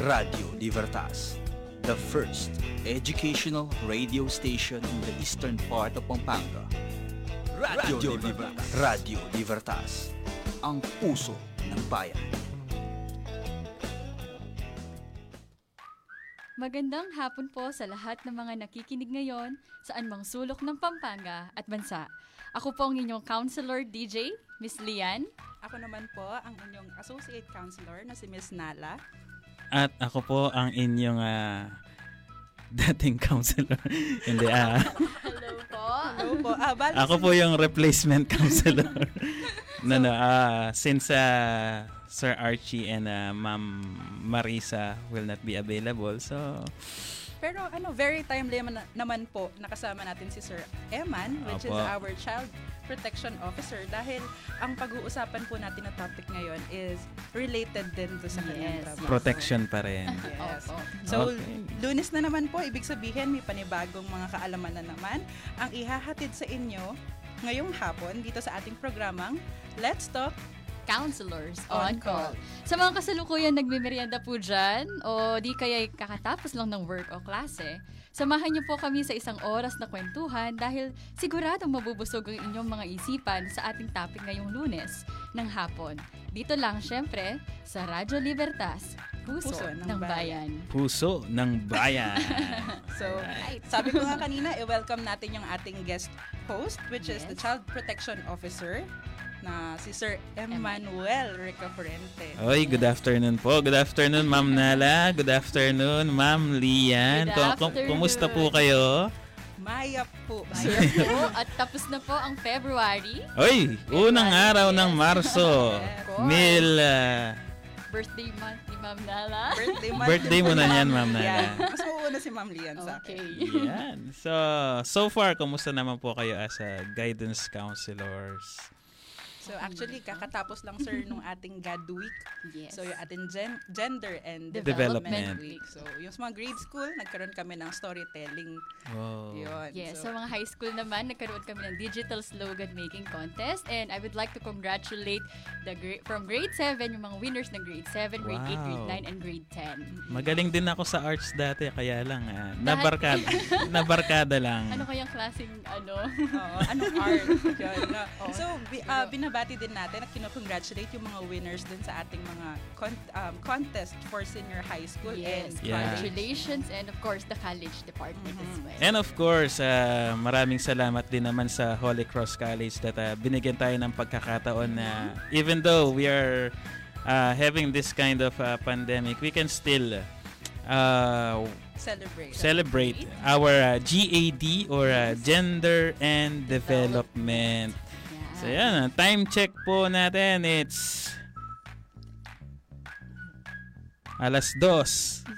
Radio Libertas, the first educational radio station in the eastern part of Pampanga. Radio, Libertas. Radio Libertas, ang puso ng bayan. Magandang hapon po sa lahat ng mga nakikinig ngayon sa anumang sulok ng Pampanga at bansa. Ako po ang inyong counselor DJ, Miss Lian. Ako naman po ang inyong associate counselor na si Miss Nala. At ako po ang inyong ah, dating counselor. Hindi ah. Hello po. Hello po. Ah, bali, Ako po yung replacement counselor. no, no, ah, since ah, Sir Archie and ah, Ma'am Marisa will not be available, so Pero ano, very timely naman, naman po nakasama natin si Sir Eman, which is Opo. our Child Protection Officer dahil ang pag-uusapan po natin na topic ngayon is related din to sa kanyang Yes. trabaho. protection pa rin. Yes. Opo. So, Okay. lunes na naman po, ibig sabihin may panibagong mga kaalaman na naman ang ihahatid sa inyo ngayong hapon dito sa ating programang Let's Talk Counselors On on call. Sa mga kasalukuyan nagmimerienda po dyan o di kaya kakatapos lang ng work o klase, samahan niyo po kami sa isang oras na kwentuhan dahil siguradong mabubusog ang inyong mga isipan sa ating topic ngayong lunes ng hapon. Dito lang syempre sa Radyo Libertas, Puso, Puso ng ng, Bayan. Puso ng bayan. So, sabi ko nga kanina, i-welcome natin yung ating guest host, which is Yes. the Child Protection Officer na si Sir Emmanuel Recafrente. Oy, good afternoon po. Good afternoon, Ma'am Nala. Good afternoon, Ma'am Lian. Good afternoon. Kumusta po kayo? Maya po. Bayan po. At tapos na po ang February. Oy, unang araw ng Marso. Yes. Mil ah, Birthday month ni Ma'am Nala. Birthday, month Birthday mo na ni yan, Ma'am Nala. Lian. Mas mauuna si Ma'am Lian sa akin. Okay. Yan. So, so far, kumusta naman po kayo as a guidance counselors? So actually, kakatapos lang sir nung ating God Week. Yes. So yung ating gen- Gender and Development. Development Week. So yung sa mga grade school, nagkaroon kami ng storytelling. Wow. Yun. Yes, So, sa mga high school naman, nagkaroon kami ng digital slogan making contest and I would like to congratulate the gra- from grade 7, yung mga winners ng grade 7, grade 8, grade Wow. 9, and grade 10. Magaling din ako sa arts dati, kaya lang, ah, nabarkada, nabarkada lang. Ano kayang klaseng ano? Oo, anong art? Yun, no? So, bi- ah, binabati din natin at kinocongratulate yung mga winners din sa ating mga con- um, contest for senior high school and yes, Yeah. college. congratulations and of course the college department as Mhm. well. And of course, ah, maraming salamat din naman sa Holy Cross College that ah, binigyan tayo ng pagkakataon na even though we are ah, having this kind of ah, pandemic, we can still ah, Celebrate. celebrate our ah, GAD or ah, Gender and Development. So yan, ah, time check po natin. It's alas 2.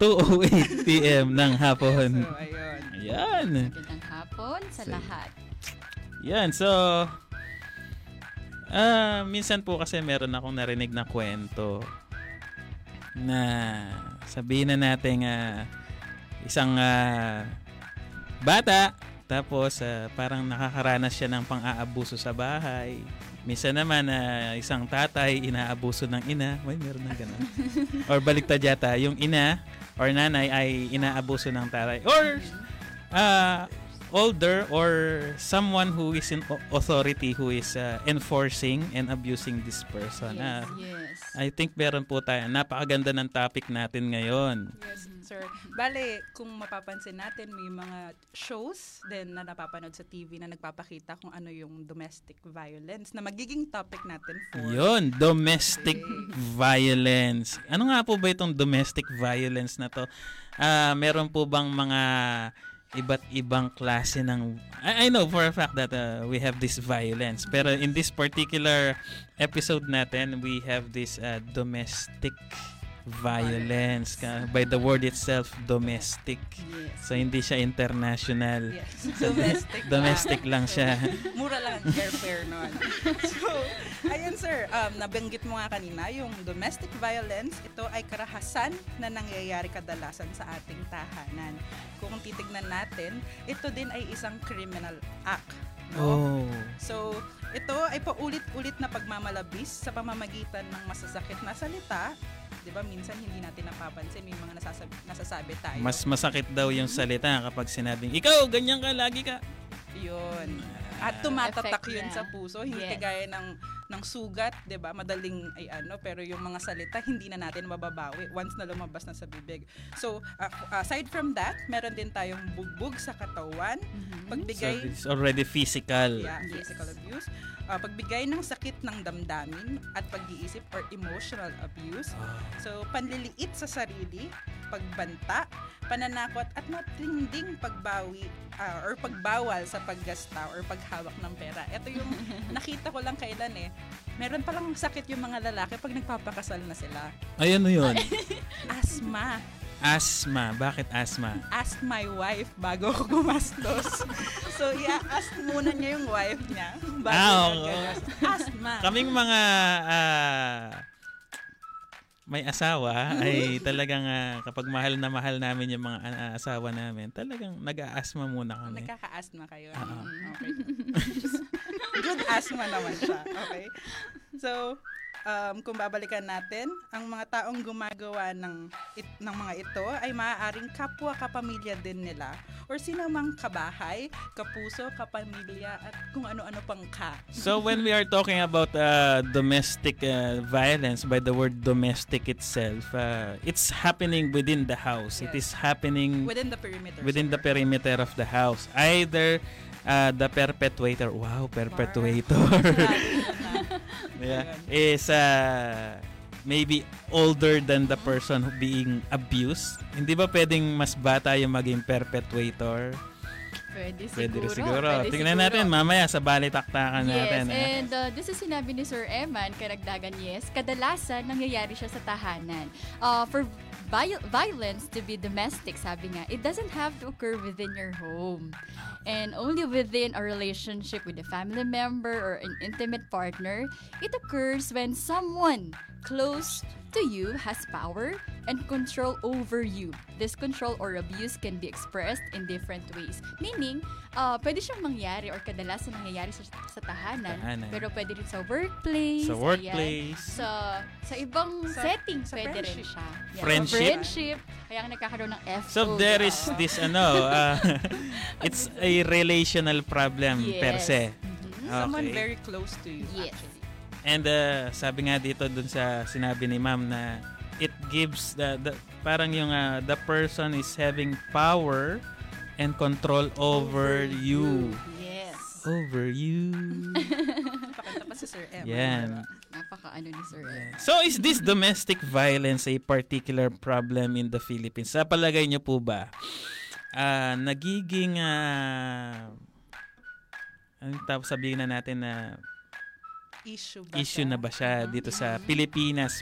2.08 p.m. ng hapon. So, ayun. Ayan. Magandang hapon sa So, lahat. Yan. So, ah minsan po kasi meron akong narinig na kwento na sabihin na natin ah, isang ah, bata tapos ah, parang nakakaranas siya ng pang-aabuso sa bahay. Minsan naman na isang tatay inaabuso ng ina. May meron na ganun. or baliktad yata, yung ina or nanay ay inaabuso ng tatay. Or uh, older or someone who is in au- authority who is uh, enforcing and abusing this person. Yes, Ah, yes. I think meron po tayo. Napakaganda ng topic natin ngayon. Yes, sir. Bale, kung mapapansin natin, may mga shows din na napapanood sa TV na nagpapakita kung ano yung domestic violence na magiging topic natin for Yun, domestic violence. Ano nga po ba itong domestic violence na to? Ah, meron po bang mga iba't ibang klase ng I, I know for a fact that uh, we have this violence. Pero in this particular episode natin we have this uh, domestic violence Ka- by the word itself domestic Yes. so hindi siya international Yes, domestic. domestic lang siya Mura lang ang airfare nun. so, ayun sir, um, nabanggit mo nga kanina, yung domestic violence, ito ay karahasan na nangyayari kadalasan sa ating tahanan. Kung titignan natin, ito din ay isang criminal act No? Oh. So, ito ay paulit-ulit na pagmamalabis sa pamamagitan ng masasakit na salita. 'Di ba? Minsan hindi natin napapansin may mga nasasabi, nasasabi tayo. Mas masakit daw yung salita kapag sinabing, ikaw, ganyan ka, lagi ka. 'yun. At tumatatak Effect yun sa puso, hindi Yes. kagaya ng ng sugat, 'di ba? Madaling ay ano, pero yung mga salita hindi na natin mababawi once na lumabas na sa bibig. So, uh, aside from that, meron din tayong bugbog sa katawan, Mhm. So, pagbigay it's already physical. Yeah, Yes. physical abuse. Uh, pagbigay ng sakit ng damdamin at pag-iisip or emotional abuse. Ah. So, panliliit sa sarili, pagbanta, pananakot at matinding pagbawi ah, or pagbawal sa paggasta or paghawak ng pera. Ito yung nakita ko lang kailan eh. Meron palang sakit yung mga lalaki pag nagpapakasal na sila. Ay, ano yun? Asthma. Asthma. Bakit asthma? Ask my wife bago ako gumastos. so, i-ask muna niya yung wife niya. Bago Ah, oo. Asthma. Kaming mga ah, may asawa ay talagang ah, kapag mahal na mahal namin yung mga ah, asawa namin, talagang nag-aasma muna kami. Nagkaka-asthma kayo. Ah, Mm, Okay. Good asthma naman siya. Okay. So, um, kung babalikan natin, ang mga taong gumagawa ng, it, ng mga ito ay maaaring kapwa kapamilya din nila or sino mang kabahay, kapuso, kapamilya at kung ano-ano pang ka. So when we are talking about uh, domestic uh, violence by the word domestic itself, uh, it's happening within the house. It is Yes. happening Within the perimeter. within the perimeter of the house. Either uh, the perpetuator, wow, perpetuator. yeah, is uh, maybe older than the person who being abused. Hindi ba pwedeng mas bata yung maging perpetuator? Pwede siguro. Pwede siguro. Pwede Tingnan siguro. natin mamaya sa balitaktakan Yes, natin. eh. and uh, this is sinabi ni Sir Eman, karagdagan yes, kadalasan nangyayari siya sa tahanan. Uh, for vi- violence to be domestic, sabi nga, it doesn't have to occur within your home. And only within a relationship with a family member or an intimate partner, it occurs when someone close to you has power and control over you. This control or abuse can be expressed in different ways. Meaning, uh, pwede siyang mangyari or kadalasan nangyayari sa, sa tahanan, Tahanan. pero pwede rin sa workplace. Sa ayan. workplace. sa sa ibang Sa- setting sa pwede rin friendship. siya. Yeah, Friendship? friendship. Kaya nga nagkakaroon ng FO. So there is Oo. this ano, uh, it's a relational problem Yes. per se. Mhm. Someone Okay. very close to you, Yes. actually. And uh, sabi nga dito dun sa sinabi ni ma'am na it gives the, the parang yung uh, the person is having power and control over, you. Yes. Over you. Pakanta pa si Sir M. Yan. Napaka ano ni Sir Ed. So is this domestic violence a particular problem in the Philippines? Sa palagay niyo po ba? ah, nagiging ah ano tapos sabihin na natin na Issue ba issue siya? na ba siya dito sa Pilipinas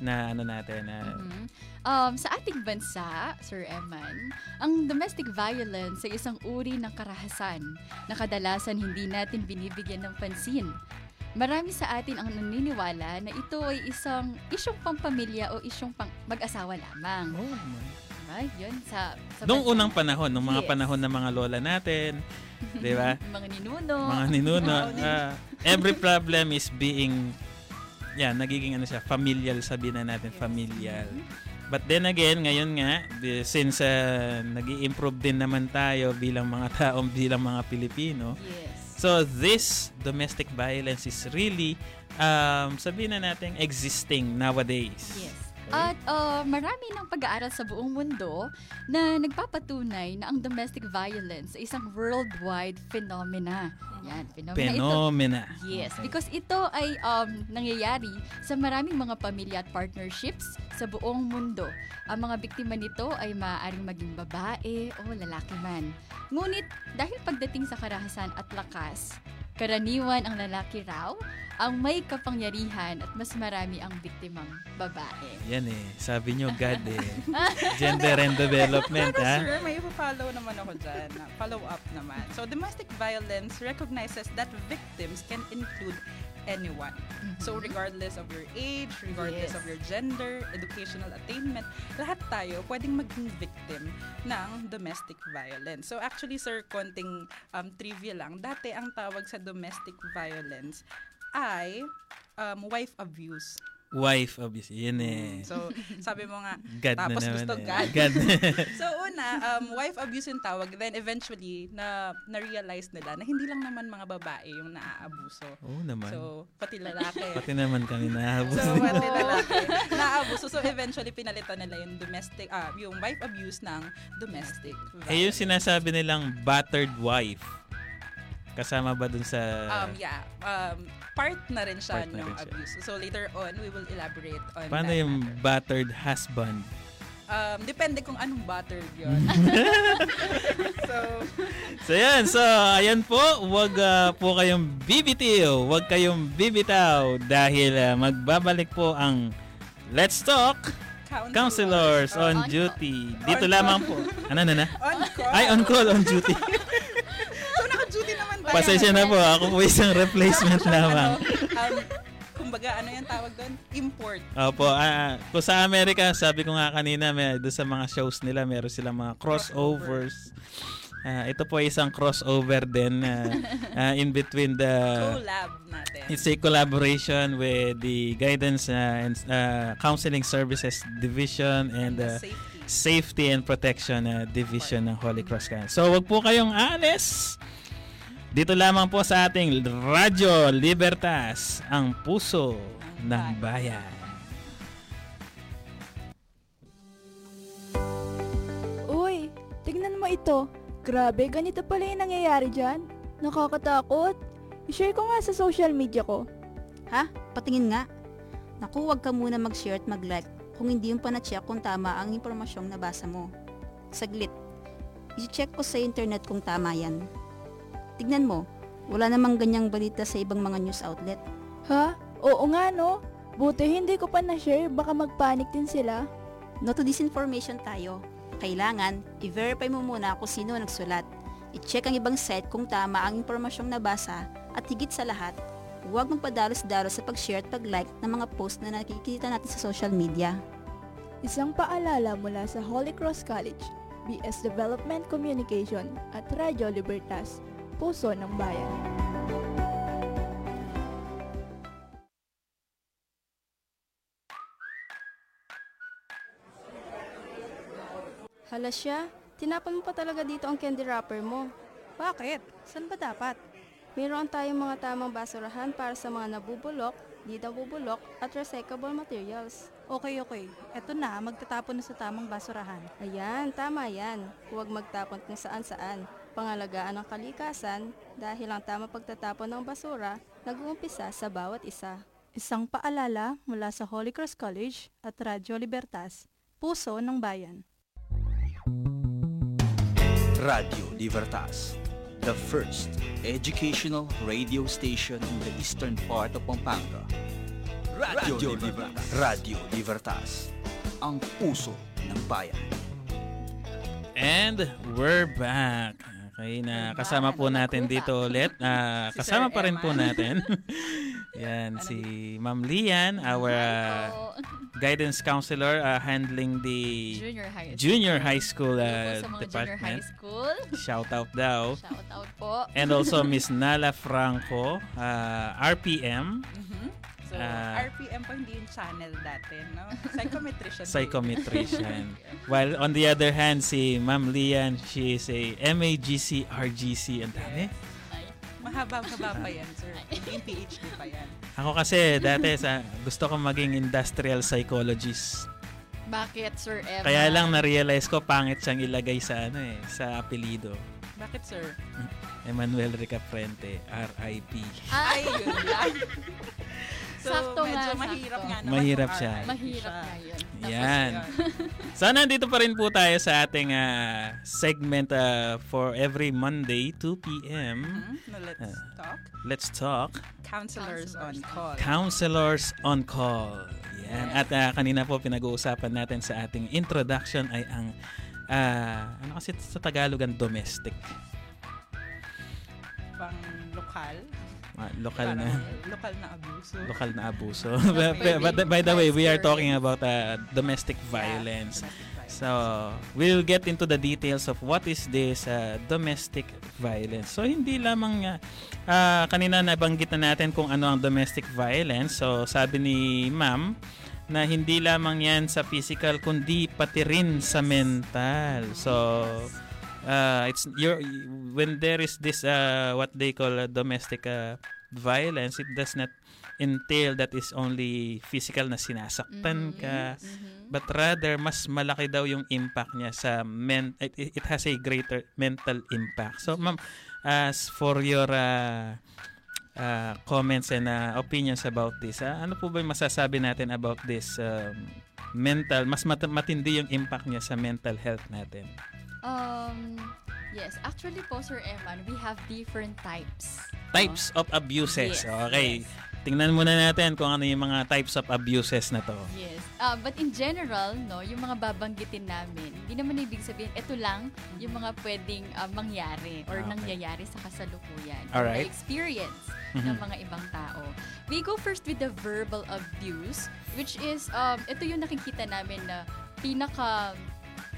na ano natin na Mhm. Um, sa ating bansa, Sir Eman, ang domestic violence ay isang uri ng karahasan na kadalasan hindi natin binibigyan ng pansin. Marami sa atin ang naniniwala na ito ay isang isyong pampamilya o isyong pang mag-asawa lamang. Oh, my. Right? Yun, sa, sa Noong unang panahon, nung mga Yes. panahon ng mga lola natin, 'di ba? mga ninuno. mga ninuno, ah, every problem is being yan, nagiging ano siya, familial sabihin na natin, familial. But then again, ngayon nga, since uh, nag improve din naman tayo bilang mga taong bilang mga Pilipino, Yes. so this domestic violence is really um, sabihin na natin existing nowadays. Yes. At uh, marami ng pag-aaral sa buong mundo na nagpapatunay na ang domestic violence ay isang worldwide phenomena. Yan, phenomena ito. Phenomena. Yes, Okay. because ito ay um, nangyayari sa maraming mga pamilya at partnerships sa buong mundo. Ang mga biktima nito ay maaaring maging babae o lalaki man. Ngunit dahil pagdating sa karahasan at lakas, Karaniwan ang lalaki raw ang may kapangyarihan at mas marami ang biktimang babae. Yan eh. Sabi nyo, God eh. Gender and development, Pero ha? sir, may follow naman ako dyan. na Follow up naman. So, domestic violence recognizes that victims can include anyone. So, regardless of your age, regardless Yes. of your gender, educational attainment, lahat tayo pwedeng maging victim ng domestic violence. So, actually, sir, konting um, trivia lang. Dati, ang tawag sa domestic violence ay um, wife abuse. Wife abuse. Yan eh. So, sabi mo nga, God na tapos naman gusto eh. God. God. so una, um, wife abuse yung tawag. Then eventually, na, na-realize nila na hindi lang naman mga babae yung naaabuso. Oo naman. So, pati lalaki. Pati naman kami nahabos. so, pati lalaki. Naaabuso. So, eventually, pinalitan nila yung domestic, ah, yung wife abuse ng domestic violence. eh, yung sinasabi nilang battered wife. Kasama ba dun sa... Um, yeah. Um, part na rin siya Part ng rin siya. abuse. So, later on, we will elaborate on paano that yung matter. battered husband? Um, depende kung anong buttered yun. so, So yan, so ayan po, wag ah, po kayong bibitiw, wag kayong bibitaw dahil ah, magbabalik po ang Let's Talk Counselors on On- Duty. Dito On- lamang po. Ano na na? on call. Ay, on call, on duty. Pasensya na po, ako po isang replacement lamang. um, kumbaga, ano yung tawag doon? Import. Opo, ah, kung sa Amerika, sabi ko nga kanina, may, doon sa mga shows nila, meron silang mga crossovers. Ah, ito po ay isang crossover din ah, ah, in between the Collab natin. It's a collaboration with the Guidance uh, and uh, Counseling Services Division and The uh, safety. Safety and Protection uh, Division ng Holy Cross Campus. So wag po kayong alis. Dito lamang po sa ating Radyo Libertas, ang puso ng bayan. Uy, tignan mo ito. Grabe, ganito pala yung nangyayari dyan. Nakakatakot. I-share ko nga sa social media ko. Ha? Patingin nga. Naku, wag ka muna mag-share at mag-like kung hindi yung pa-check kung tama ang impormasyong nabasa mo. Saglit. I-check ko sa internet kung tama yan. Tignan mo, wala namang ganyang balita sa ibang mga news outlet. Ha? Oo nga no. Buti hindi ko pa na-share, baka magpanik din sila. No to disinformation tayo. Kailangan, i-verify mo muna kung sino nagsulat. I-check ang ibang site kung tama ang impormasyong nabasa at higit sa lahat, huwag magpadalos-dalos sa pag-share at pag-like ng mga post na nakikita natin sa social media. Isang paalala mula sa Holy Cross College, BS Development Communication at Radyo Libertas, Puso ng Bayan. Hala siya, tinapon mo pa talaga dito ang candy wrapper mo. Bakit? Saan ba dapat? Mayroon tayong mga tamang basurahan para sa mga nabubulok, di nabubulok, at recyclable materials. Okay, okay. Eto na, magtatapon na sa tamang basurahan. Ayan, tama yan. Huwag magtapon kung saan-saan. Pangalagaan ang kalikasan dahil ang tamang pagtatapon ng basura nag-uumpisa sa bawat isa. Isang paalala mula sa Holy Cross College at Radyo Libertas, Puso ng Bayan. Radio Libertas, the first educational radio station in the eastern part of Pampanga. Radio Libertas. Radio Libertas, ang puso ng bayan. And we're back. Okay, na kasama po natin dito ulit. Si kasama Sir pa rin po natin. Yan, si Ma'am Lian, our Po, guidance counselor uh, handling the junior high school. junior high school Hello po uh, sa mga junior department. high school. Shout out daw. Shout out po. And also Miss Nala Franco, uh, RPM, Mhm. So, Ah. RPM pa hindi yung channel dati, no? Psychometrician. psychometrician. While on the other hand, si Ma'am Lian, she is a MAGC, RGC. Ang dami. Ay, Mahaba-haba pa yan, sir. Hindi PhD pa yan. Ako kasi dati sa gusto ko maging industrial psychologist. bakit, Sir Emma? Kaya lang na-realize ko pangit siyang ilagay sa ano eh, sa apelido. Bakit, sir? Emmanuel Ricafrente, RIP. Ay, yun lang. So, Sakto nga, medyo sakto. mahirap nga naman Mahirap siya. Mahirap nga yun. Yan. Yun. So, nandito pa rin po tayo sa ating ah, segment ah, for every Monday, 2 p.m. Mhm. No, let's Ah. talk. Let's talk Counselors on call. Counselors on Call. Yan. At ah, kanina po pinag-uusapan natin sa ating introduction ay ang ah, ano kasi sa Tagalog ang domestic. Pang lokal. Ah, lokal Parang na lokal na abuso. lokal na abuso. Okay. but, by the way, we are talking about uh, domestic Yeah, violence. domestic violence. So, we'll get into the details of what is this uh, domestic violence. So, hindi lamang uh, ah, kanina nabanggit na natin kung ano ang domestic violence. So, sabi ni ma'am na hindi lamang yan sa physical kundi pati rin sa mental. So, uh, it's your when there is this uh, what they call uh, domestic uh, violence, it does not entail that is only physical na sinasaktan ka Mhm. but rather mas malaki daw yung impact niya sa men it, it has a greater mental impact. So ma'am as for your uh, uh, comments and uh, opinions about this ah, ano po ba yung masasabi natin about this um, mental mas mat- matindi yung impact niya sa mental health natin Um, yes, actually po, Sir Eman, we have different types. types of abuses Yes, okay yes. tingnan muna natin kung ano yung mga types of abuses na to Yes. Uh, but in general, no, yung mga babanggitin namin, hindi naman ibig sabihin, ito lang yung mga pwedeng uh, mangyari or Ah, okay. nangyayari sa kasalukuyan. Alright. Or experience ng mga ibang tao. We go first with the verbal abuse, which is, um, ito yung nakikita namin na pinaka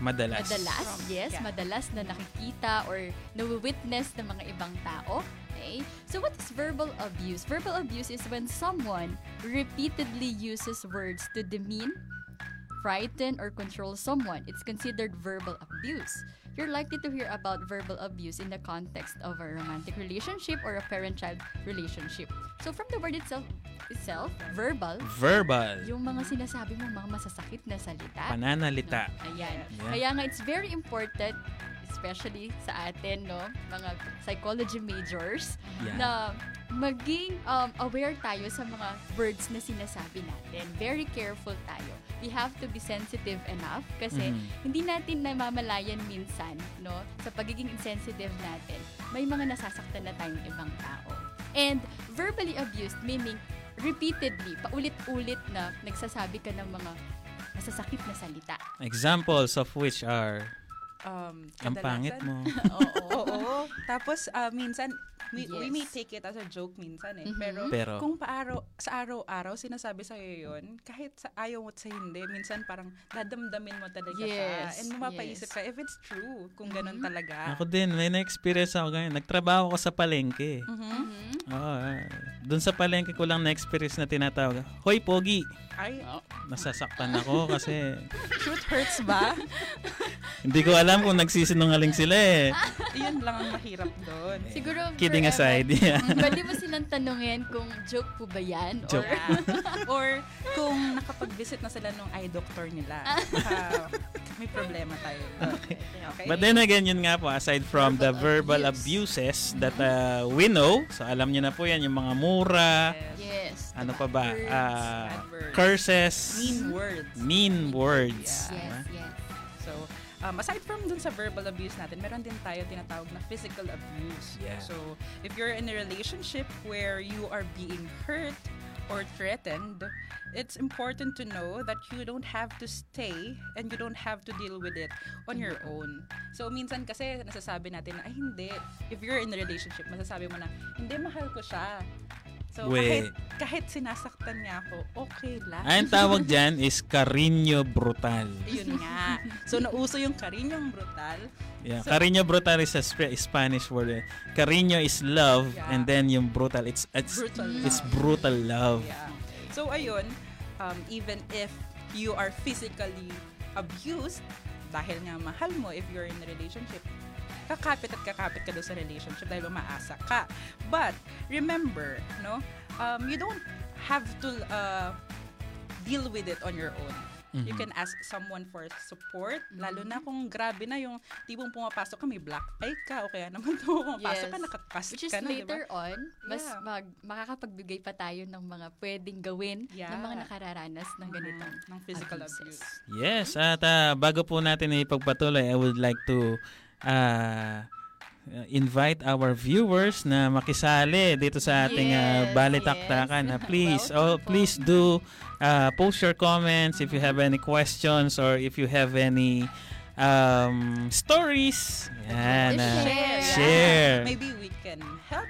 madalas Madalas, From- yes, yeah. madalas na nakikita or na-witness ng mga ibang tao. Okay? So what is verbal abuse? Verbal abuse is when someone repeatedly uses words to demean, frighten, or control someone. It's considered verbal abuse. You're likely to hear about verbal abuse in the context of a romantic relationship or a parent-child relationship. So from the word itself, itself, verbal, verbal yung mga sinasabi mo, mga masasakit na salita. pananalita Ayan. Yeah. Kaya nga, it's very important, especially sa atin, no, mga psychology majors, Yeah. na maging um, aware tayo sa mga words na sinasabi natin. Very careful tayo. We have to be sensitive enough kasi Mhm. hindi natin namamalayan minsan, no, sa pagiging insensitive natin, may mga nasasaktan na tayong ibang tao. And verbally abused, meaning repeatedly, paulit-ulit na nagsasabi ka ng mga masasakit na salita. examples of which are Um, ang pangit mo Oo. Oo. Tapos, ah, minsan, we, we Yes. may take it as a joke minsan eh. Mhm. Pero, Pero- kung paaraw, sa araw-araw, sinasabi sa'yo yun, kahit sa ayaw mo sa hindi, minsan parang dadamdamin mo talaga siya. Yes, And mapapaisip yes. ka, if it's true, kung ganun Mhm. talaga. Ako din, may na-experience ako ganyan. Nagtrabaho ko sa palengke. Mhm. Mhm. Oo, ah. Doon sa palengke ko lang na-experience na tinatawag. Hoy, Pogi! Ay, Nasasaktan ako kasi truth hurts ba? hindi ko alam kung nagsisinungaling sila eh. Yun lang ang mahirap doon. Siguro, Kidding forever, aside. Yeah. Pwede mo silang tanungin kung joke po ba yan? Joke. Or, Yeah. Or kung nakapag-visit na sila nung eye doctor nila, baka may problema tayo. doon. Okay? But then again, yun nga po, aside from the verbal Verbal abuse. abuses that uh, we know, so alam niyo na po yan, yung mga mura, yes. ano pa ba, Words, ah, curses, mean words. mean words. Yeah. Yes, diba? yes. So, um, aside from dun sa verbal abuse natin, meron din tayo tinatawag na physical abuse. Yeah. So, if you're in a relationship where you are being hurt or threatened, it's important to know that you don't have to stay and you don't have to deal with it on your own. So, minsan kasi nasasabi natin na, ay hindi. If you're in a relationship, masasabi mo na, hindi, mahal ko siya. So, Wait. kahit, kahit sinasaktan niya ako, okay lang. Ang tawag dyan is cariño brutal. Yun nga. So, nauso yung karinyong brutal. Yeah, So- cariño brutal is a Sp- Spanish word. Cariño is love Yeah. and then yung brutal it's it's Brutal it's love. brutal love. Yeah. So, ayun, um, even if you are physically abused, dahil nga mahal mo if you're in a relationship, kakapit at kakapit ka doon sa relationship dahil umaasa ka. But, remember, no, um, you don't have to uh, deal with it on your own. You Mhm. can ask someone for support, lalo Mhm. na kung grabe na yung tipong pumapasok ka, may black eye ka, o kaya naman pumapasok ka, Yes. nakakast Which is ka na, later on, mas Yeah. mag, makakapagbigay pa tayo ng mga pwedeng gawin Yeah. ng mga nakararanas ng ganitong Mhm, ng physical abuses. abuse. Yes, at ah, bago po natin ipagpatuloy, I would like to ah, invite our viewers na makisali dito sa ating ah, Yes, balitaktakan. yes. na please, oh, please do ah, post your comments if you have any questions or if you have any um, stories. Yan, ah, share. share. Maybe we can help.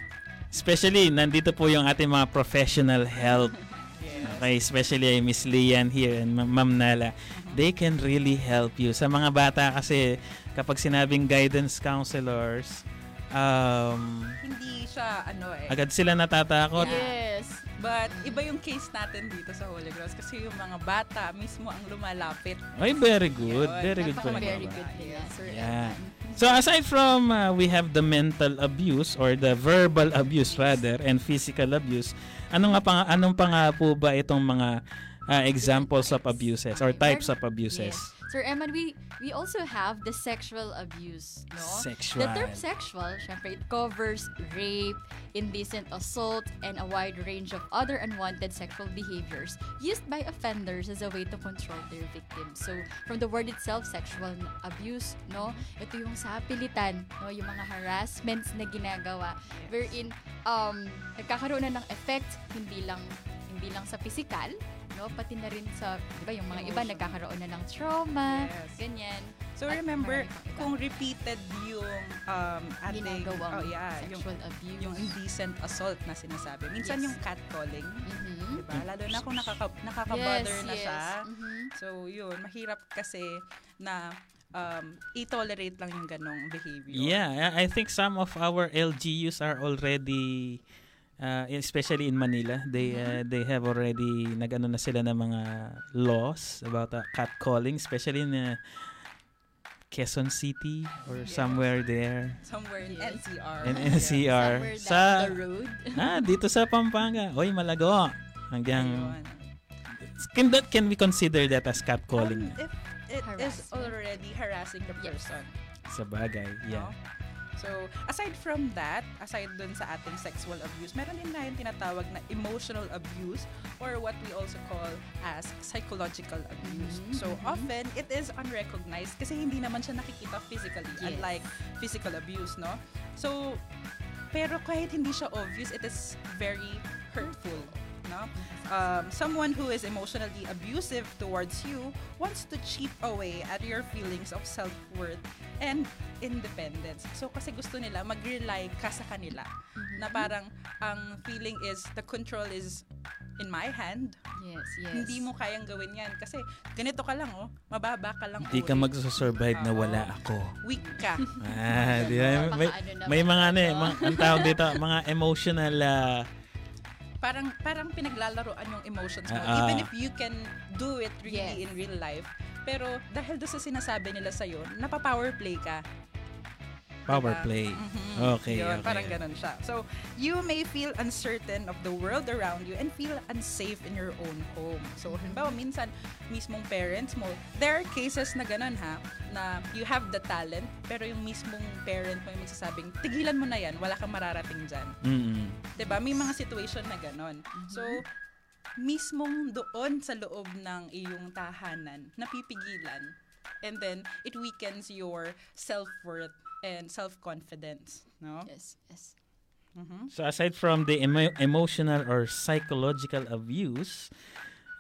Especially, nandito po yung ating mga professional help. Yes. Okay, especially ay Miss Lian here and Ma- Ma'am Nala. They can really help you. Sa mga bata kasi, kapag sinabing guidance counselors, um, Hindi siya, ano eh. agad sila natatakot. Yes. But iba yung case natin dito sa Holy Cross kasi yung mga bata mismo ang lumalapit. Ay, very good. Yun, Very good po. napaka- Very good Sir Yeah. Eman. So aside from uh, we have the mental abuse or the verbal abuse rather and physical abuse, ano nga pa anong pa nga po ba itong mga uh, examples of abuses or types of abuses? Yes. Sir Eman, we we also have the sexual abuse, no? Sexual. The term sexual, syempre, it covers rape, indecent assault, and a wide range of other unwanted sexual behaviors used by offenders as a way to control their victims. So, from the word itself, sexual abuse, no? Ito yung sapilitan, no? Yung mga harassments na ginagawa wherein um, nagkakaroon na ng effect hindi lang hindi lang sa physical, no? Pati na rin sa, di ba, yung mga iba Emotion. nagkakaroon na ng trauma, Yes. ganyan. So At remember, iba. kung repeated yung um, ating, ginagawang oh yeah, yung, sexual abuse. yung indecent assault na sinasabi. Minsan Yes. yung catcalling, Mhm. diba? Lalo na kung nakaka, nakaka-bother na yes. siya. Mhm. So yun, mahirap kasi na um, i-tolerate lang yung ganong behavior. Yeah, I think some of our LGUs are already uh, especially in Manila, they uh, they have already nagano na sila ng mga laws about uh, catcalling, especially in uh, Quezon City or Yes. somewhere there. Somewhere in Yes. NCR. In Yeah. NCR. Somewhere Sa the road. ah, dito sa Pampanga. Oy, malago. Hanggang can that can we consider that as catcalling? Um, if it is Harassment. already harassing the Yes. person. sa bagay. Yeah. No? So, aside from that, aside dun sa ating sexual abuse, meron din tayong tinatawag na emotional abuse or what we also call as psychological abuse. Mhm, So, often, it is unrecognized kasi hindi naman siya nakikita physically, Yes. unlike physical abuse, no? So, pero kahit hindi siya obvious, it is very hurtful, no? Um, someone who is emotionally abusive towards you wants to chip away at your feelings of self-worth and independence. So kasi gusto nila mag-rely ka sa kanila Mhm. na parang ang feeling is the control is in my hand. Yes, yes. Hindi mo kayang gawin yan kasi ganito ka lang oh, mababa ka lang. Hindi ka magsusurvive na Oo. wala ako. weak ka. Ah, di ba? May, ano may mga ano eh, mga, ang tawag dito, mga emotional ah, parang parang pinaglalaroan yung emotions mo ah. even if you can do it really Yes. in real life. Pero dahil doon sa sinasabi nila sa napapower play ka. Power Diba? play. Mhm. Okay, Yun, okay. Parang ganun siya. So, you may feel uncertain of the world around you and feel unsafe in your own home. So, halimbawa, minsan, mismong parents mo, there are cases na ganun ha, na you have the talent, pero yung mismong parent mo yung magsasabing, tigilan mo na yan, wala kang mararating dyan. Mm-mm. 'Di ba? May mga situation na ganon. So, mismong doon sa loob ng iyong tahanan, napipigilan. And then, it weakens your self-worth and self-confidence. No? Yes, yes. Mhm. So aside from the emo- emotional or psychological abuse,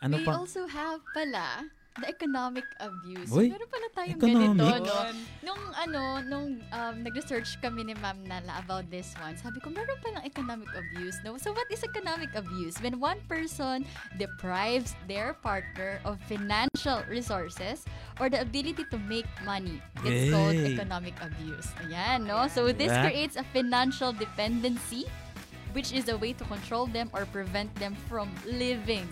ano We pa? also have pala the economic abuse. Uy, Meron pala tayong economic? ganito, no? Nung ano, nung um, nag-research kami ni Ma'am Nala about this one, sabi ko, meron palang economic abuse, no? So what is economic abuse? When one person deprives their partner of financial resources or the ability to make money, it's called Hey. economic abuse. Ayan, no? So this Diba? creates a financial dependency which is a way to control them or prevent them from living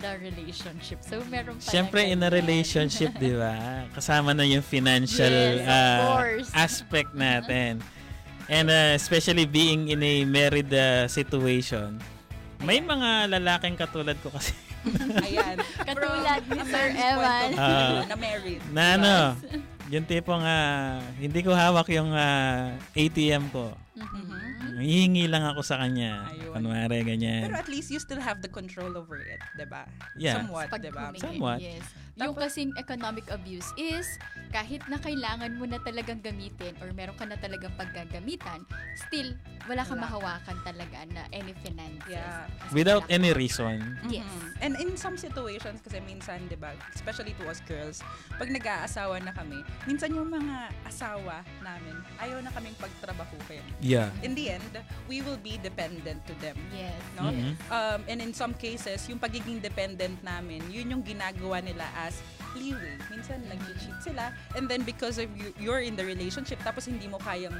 the relationship. So, meron pala Siyempre, in a relationship, di ba? Kasama na yung financial Yes, ah, course. aspect natin. And uh, especially being in a married uh, situation, may mga lalaking katulad ko kasi Ayan. Katulad ni Sir Evan. Ah. na married. Na ano, yung tipong ah, hindi ko hawak yung ah, ATM ko. Mhm. Hihingi lang ako sa kanya. Ayun. Kunwari, ganyan. Pero at least you still have the control over it, 'di ba? Yeah. Somewhat, ba? humingi, Somewhat. Yes. Yung Tapos- kasing economic abuse is kahit na kailangan mo na talagang gamitin or meron ka na talagang paggagamitan, still wala kang mahawakan talaga na any finances. Yeah. Kasi Without any reason. Yes. Mhm. And in some situations, kasi minsan, di ba, especially to us girls, pag nag-aasawa na kami, minsan yung mga asawa namin, ayaw na kaming pagtrabahuhin. Yeah. In the end, we will be dependent to them. Yes. No? Mhm. Um, and in some cases, yung pagiging dependent namin, yun yung ginagawa nila as leeway. Minsan, nag-cheat sila. And then, because of you, you're in the relationship, tapos hindi mo kayang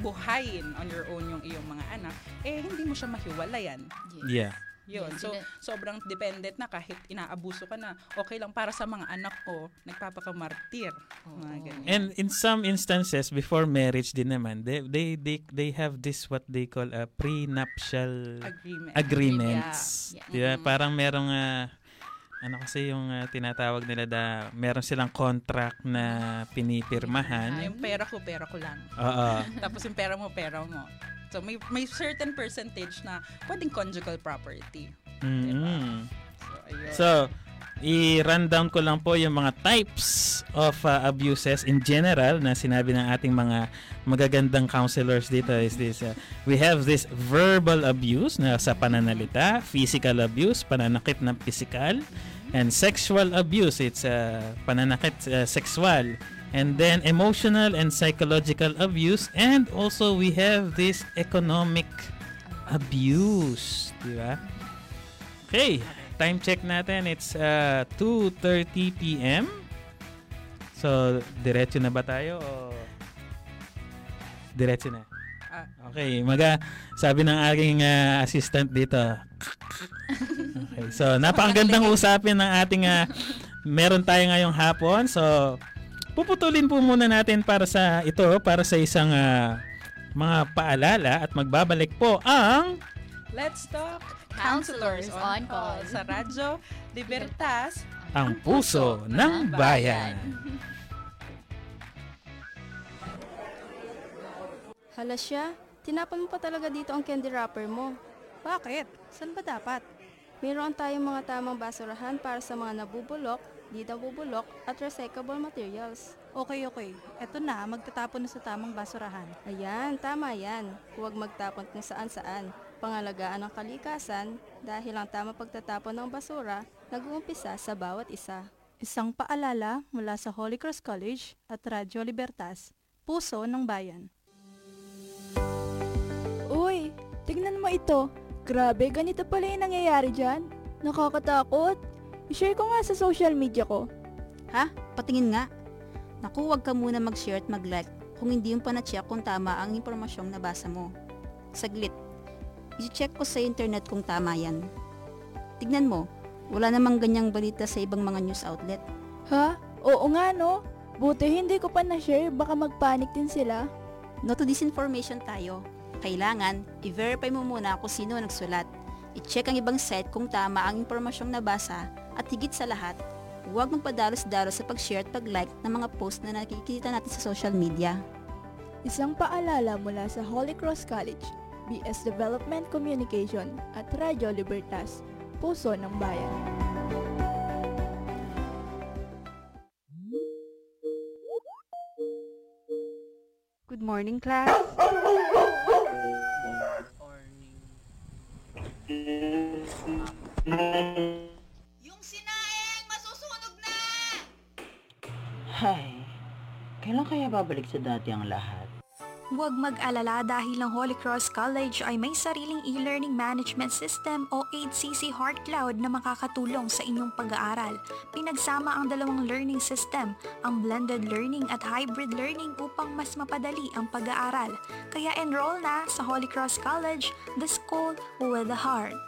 buhayin on your own yung iyong mga anak, eh, hindi mo siya mahiwalayan. Yeah. Yun. So, sobrang dependent na kahit inaabuso ka na, okay lang para sa mga anak ko, nagpapakamartir. Mga ganyan. And in some instances before marriage din naman, they they they, they have this what they call a prenuptial Agreement. agreements. Yeah. Di ba? Mhm. Parang merong ah, ano kasi yung ah, tinatawag nila da meron silang contract na Ah, pinipirmahan. yung pera ko, pera ko lang. Oo. Tapos yung pera mo, pera mo. So, may, may certain percentage na pwedeng conjugal property. Mm. So, ayun. So, i-run down ko lang po yung mga types of uh, abuses in general na sinabi ng ating mga magagandang counselors dito is this uh, we have this verbal abuse na sa pananalita, physical abuse, pananakit ng physical, and sexual abuse, it's uh, pananakit uh, sexual. And then emotional and psychological abuse and also we have this economic abuse, di ba? Okay, time check natin. It's uh, 2.30 p.m. So, diretso na ba tayo o diretso na? Ah. Okay, maga sabi ng aking uh, assistant dito. Okay, so napakagandang usapin ng ating uh, meron tayo ngayong hapon. So, puputulin po muna natin para sa ito, para sa isang uh, mga paalala at magbabalik po ang Let's talk Counselors on call. sa Radyo Libertas. ang puso ng bayan. Hala siya, tinapon mo pa talaga dito ang candy wrapper mo. Bakit? Saan ba dapat? Mayroon tayong mga tamang basurahan para sa mga nabubulok, di nabubulok, at recyclable materials. Okay, okay. Eto na, magtatapon na sa tamang basurahan. Ayan, tama yan. Huwag magtapon kung saan-saan. Pangalagaan ang kalikasan dahil ang tamang pagtatapon ng basura nag-uumpisa sa bawat isa. Isang paalala mula sa Holy Cross College at Radyo Libertas, Puso ng Bayan. Uy, tignan mo ito. Grabe, ganito pala yung nangyayari dyan. Nakakatakot. I-share ko nga sa social media ko. Ha? Patingin nga. Naku, huwag ka muna mag-share at mag-like kung hindi yung panacheck kung tama ang impormasyong nabasa mo. Saglit. I-check ko sa internet kung tama yan. Tignan mo, wala namang ganyang balita sa ibang mga news outlet. Ha? Oo nga no. Buti hindi ko pa na-share, baka mag-panic din sila. No to disinformation tayo. Kailangan, i-verify mo muna kung sino nagsulat. I-check ang ibang site kung tama ang impormasyong nabasa at higit sa lahat, huwag magpadalos-dalos sa pag-share at pag-like ng mga post na nakikita natin sa social media. Isang paalala mula sa Holy Cross College, BS Development Communication at Radyo Libertas, Puso ng Bayan. Good morning, class. Yung sinaing, masusunog na! Hay, kailan kaya babalik sa dati ang lahat? Huwag mag-alala dahil ang Holy Cross College ay may sariling e-learning management system o 8CC Heart Cloud na makakatulong sa inyong pag-aaral. Pinagsama ang dalawang learning system, ang blended learning at hybrid learning upang mas mapadali ang pag-aaral. Kaya enroll na sa Holy Cross College, the school with the heart.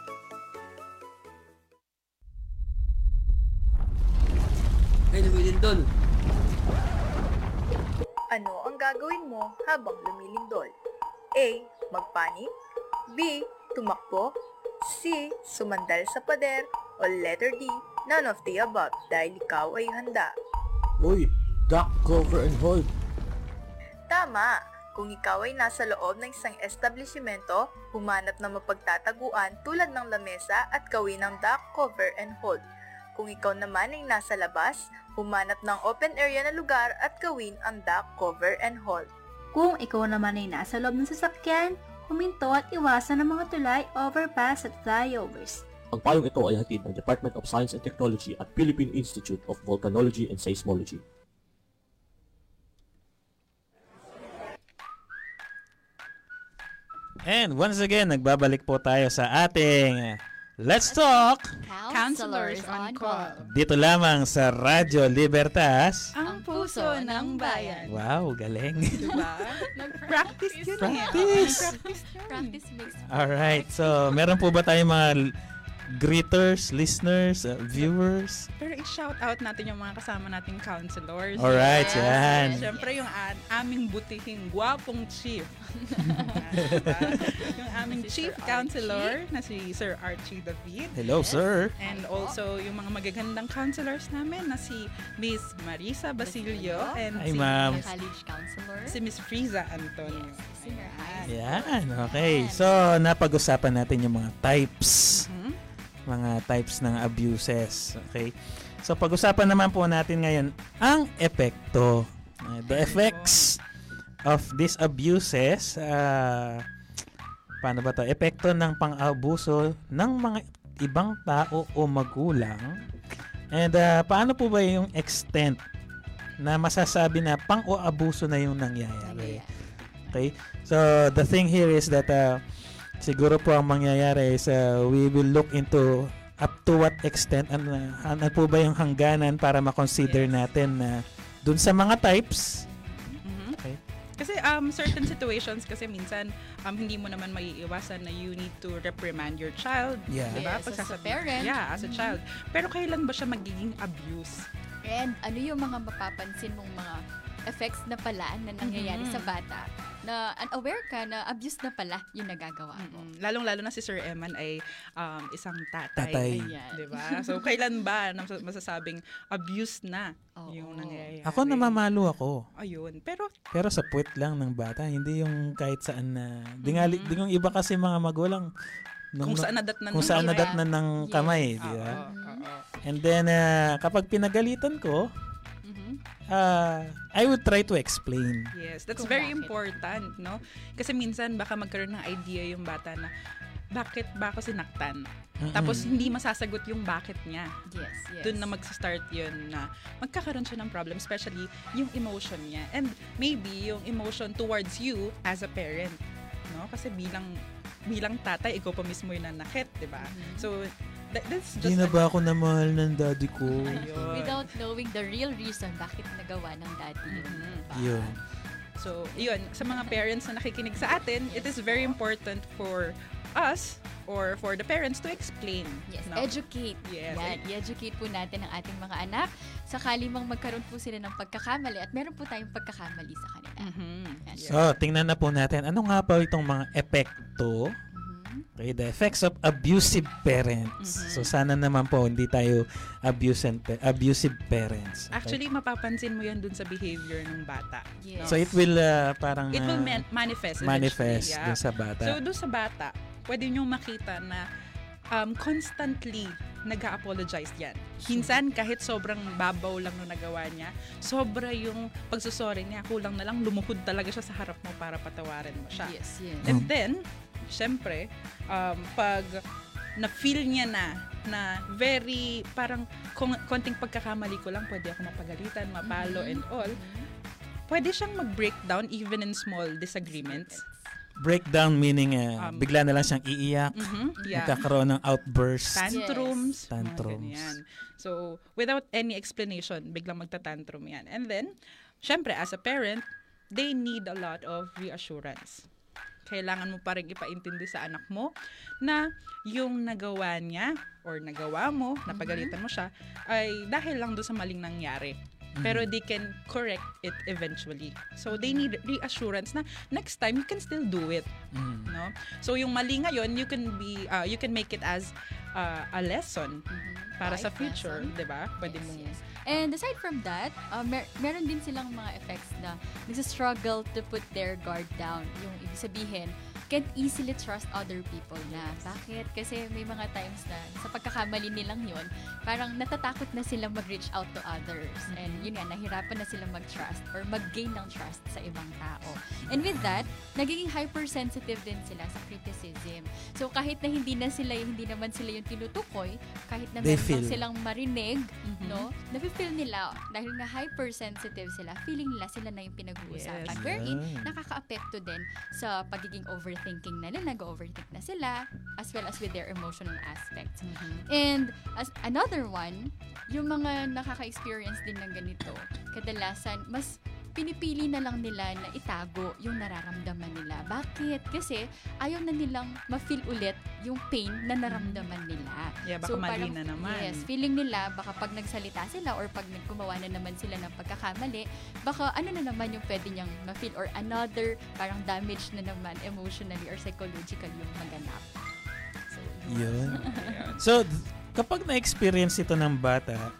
Ay, lumilindol. Ano ang gagawin mo habang lumilindol? A. Magpanik B. Tumakbo C. Sumandal sa pader O letter D, none of the above dahil ikaw ay handa. Uy, duck cover and hold. Tama! Kung ikaw ay nasa loob ng isang establishmento, humanap ng mapagtataguan tulad ng lamesa at gawin ng duck cover and hold. Kung ikaw naman ay nasa labas, humanap ng open area na lugar at gawin ang duck cover and hold. Kung ikaw naman ay nasa loob ng sasakyan, huminto at iwasan ang mga tulay, overpass at flyovers. Ang payong ito ay hatid ng Department of Science and Technology at Philippine Institute of Volcanology and Seismology. And once again, nagbabalik po tayo sa ating Let's Talk Counselors on Call. dito lamang sa Radyo Libertas. Ang puso ng bayan. Wow, galing. Diba? Practice yun Practice. eh. Practice yun. Practice makes Alright, so meron po ba tayong mga greeters, listeners, uh, viewers? Pero i-shout out natin yung mga kasama nating counselors. Alright, yan. Siyempre yung aming butihing gwapong chief. diba? Yung aming chief counselor na si Sir Archie David. Hello, sir. And also yung mga magagandang counselors namin na si Miss Marisa Basilio and Hi, si ma'am. Miss- college counselor. si Miss Friza Antonio. High. Yan, okay. So, napag-usapan natin yung mga types. Mga types ng abuses. Okay? So, pag-usapan naman po natin ngayon ang epekto. Uh, the effects of these abuses. Uh, paano ba to? Epekto ng pang-abuso ng mga ibang tao o magulang. And uh, paano po ba yung extent na masasabi na pang o abuso na yung nangyayari? Okay? So, the thing here is that uh, siguro po ang mangyayari is uh, we will look into up to what extent ano, ano po ba yung hangganan para makonsider natin na dun sa mga types Mhm. Okay. Kasi um certain situations kasi minsan um hindi mo naman maiiwasan na you need to reprimand your child, Yeah. 'di ba? Yes, as a Pagsasabi- parent. Yeah, as a Mhm. child. Pero kailan ba siya magiging abuse? And ano yung mga mapapansin mong mga effects na pala na nangyayari Mhm. sa bata na unaware ka na abuse na pala yung nagagawa mo. Lalong-lalo na si Sir Eman ay um, isang tatay. Tatay. 'Di ba? So kailan ba na masasabing abuse na yung nangyayari? ako namamalo ako Ayun. Pero pero sa puwet lang ng bata hindi yung kahit saan na di nga di yung iba kasi mga magulang Kung saan nadatnan kung ng saan nadatnan ng Yes. kamay di ba Oo, oo. and then uh, kapag pinagalitan ko uh, I would try to explain Yes, that's Kung very bakit. important, no? Kasi minsan baka magkaroon ng idea yung bata na bakit ba ako sinaktan? Mm-mm. Tapos hindi masasagot yung bakit niya. Yes, yes. Doon na magsa-start yun na magkakaroon siya ng problem, especially yung emotion niya. And maybe yung emotion towards you as a parent, no? Kasi bilang bilang tatay, ikaw pa mismo yung nanakit, di ba? So, that, that's just Di na a- ba ako namahal ng daddy ko? Ayun. Without knowing the real reason bakit nagawa ng daddy yun. Mm-hmm. diba? Yun. So, yun, sa mga parents na nakikinig sa atin, it is very important for us or for the parents to explain. Yes, no? educate. Yes. Yan, i-educate po natin ang ating mga anak sakali mang magkaroon po sila ng pagkakamali at meron po tayong pagkakamali sa kanila. Mm-hmm. Yan. So, tingnan na po natin. Ano nga ba itong mga epekto? Okay, the effects of abusive parents. So, sana naman po hindi tayo abusive, abusive parents. Okay? Actually, mapapansin mo yan dun sa behavior ng bata. Yes. so, it will uh, parang It will uh, man- manifest manifest yeah. dun sa bata. So, doon sa bata, pwede nyo makita na um, constantly nag-apologize yan. Minsan, kahit sobrang babaw lang nung nagawa niya, sobra yung pagsusorry niya, kulang na lang, lumuhod talaga siya sa harap mo para patawarin mo siya. Yes, yes. And then, syempre, um, pag na-feel niya na na very parang kung, konting pagkakamali ko lang pwede ako mapagalitan, mapalo and all. Pwede siyang mag-breakdown even in small disagreements. Breakdown meaning uh, Um, bigla na lang siyang iiyak. Mhm, yeah. Magkakaroon ng outburst. Tantrums. mga Tantrums. ganyan. So, without any explanation, biglang magta-tantrum yan. And then, syempre, as a parent, they need a lot of reassurance. Kailangan mo pa rin ipaintindi sa anak mo na yung nagawa niya or nagawa mo, napagalitan mo siya, ay dahil lang doon sa maling nangyari. Pero they can correct it eventually. So they need reassurance na next time you can still do it. Mm. No? So yung mali ngayon, you can be uh, you can make it as uh, a lesson para sa Life future, lesson. 'di ba? Pwede mong And aside from that, uh, mer- meron din silang mga effects na nagsa-struggle to put their guard down. Yung ibig sabihin, can't easily trust other people na. Bakit? Kasi may mga times na sa pagkakamali nilang yun, parang natatakot na sila mag-reach out to others. And yun nga, nahirapan na sila mag-trust or mag-gain ng trust sa ibang tao. And with that, nagiging hypersensitive din sila sa criticism. So kahit na hindi na sila, hindi naman sila yung tinutukoy, kahit na meron silang marinig, no? Nafe-feel nila, dahil nga hypersensitive sila, feeling nila sila na yung pinag-uusapan. Yes. Wherein, Yeah. nakaka-apekto din sa pagiging overthinking nila, nag-overthink na sila, as well as with their emotional aspects. And as another one, yung mga nakaka-experience din ng ganito, kadalasan, mas pinipili na lang nila na itago yung nararamdaman nila. Bakit? Kasi ayaw na nilang ma-feel ulit yung pain na naramdaman nila. Yeah, baka mali na naman. Yes, feeling nila baka pag nagsalita sila or pag gumawa na naman sila ng pagkakamali, baka ano na naman yung pwede niyang ma-feel or another parang damage na naman emotionally or psychologically yung maganap. So, Yun. So, th- kapag na-experience ito ng bata,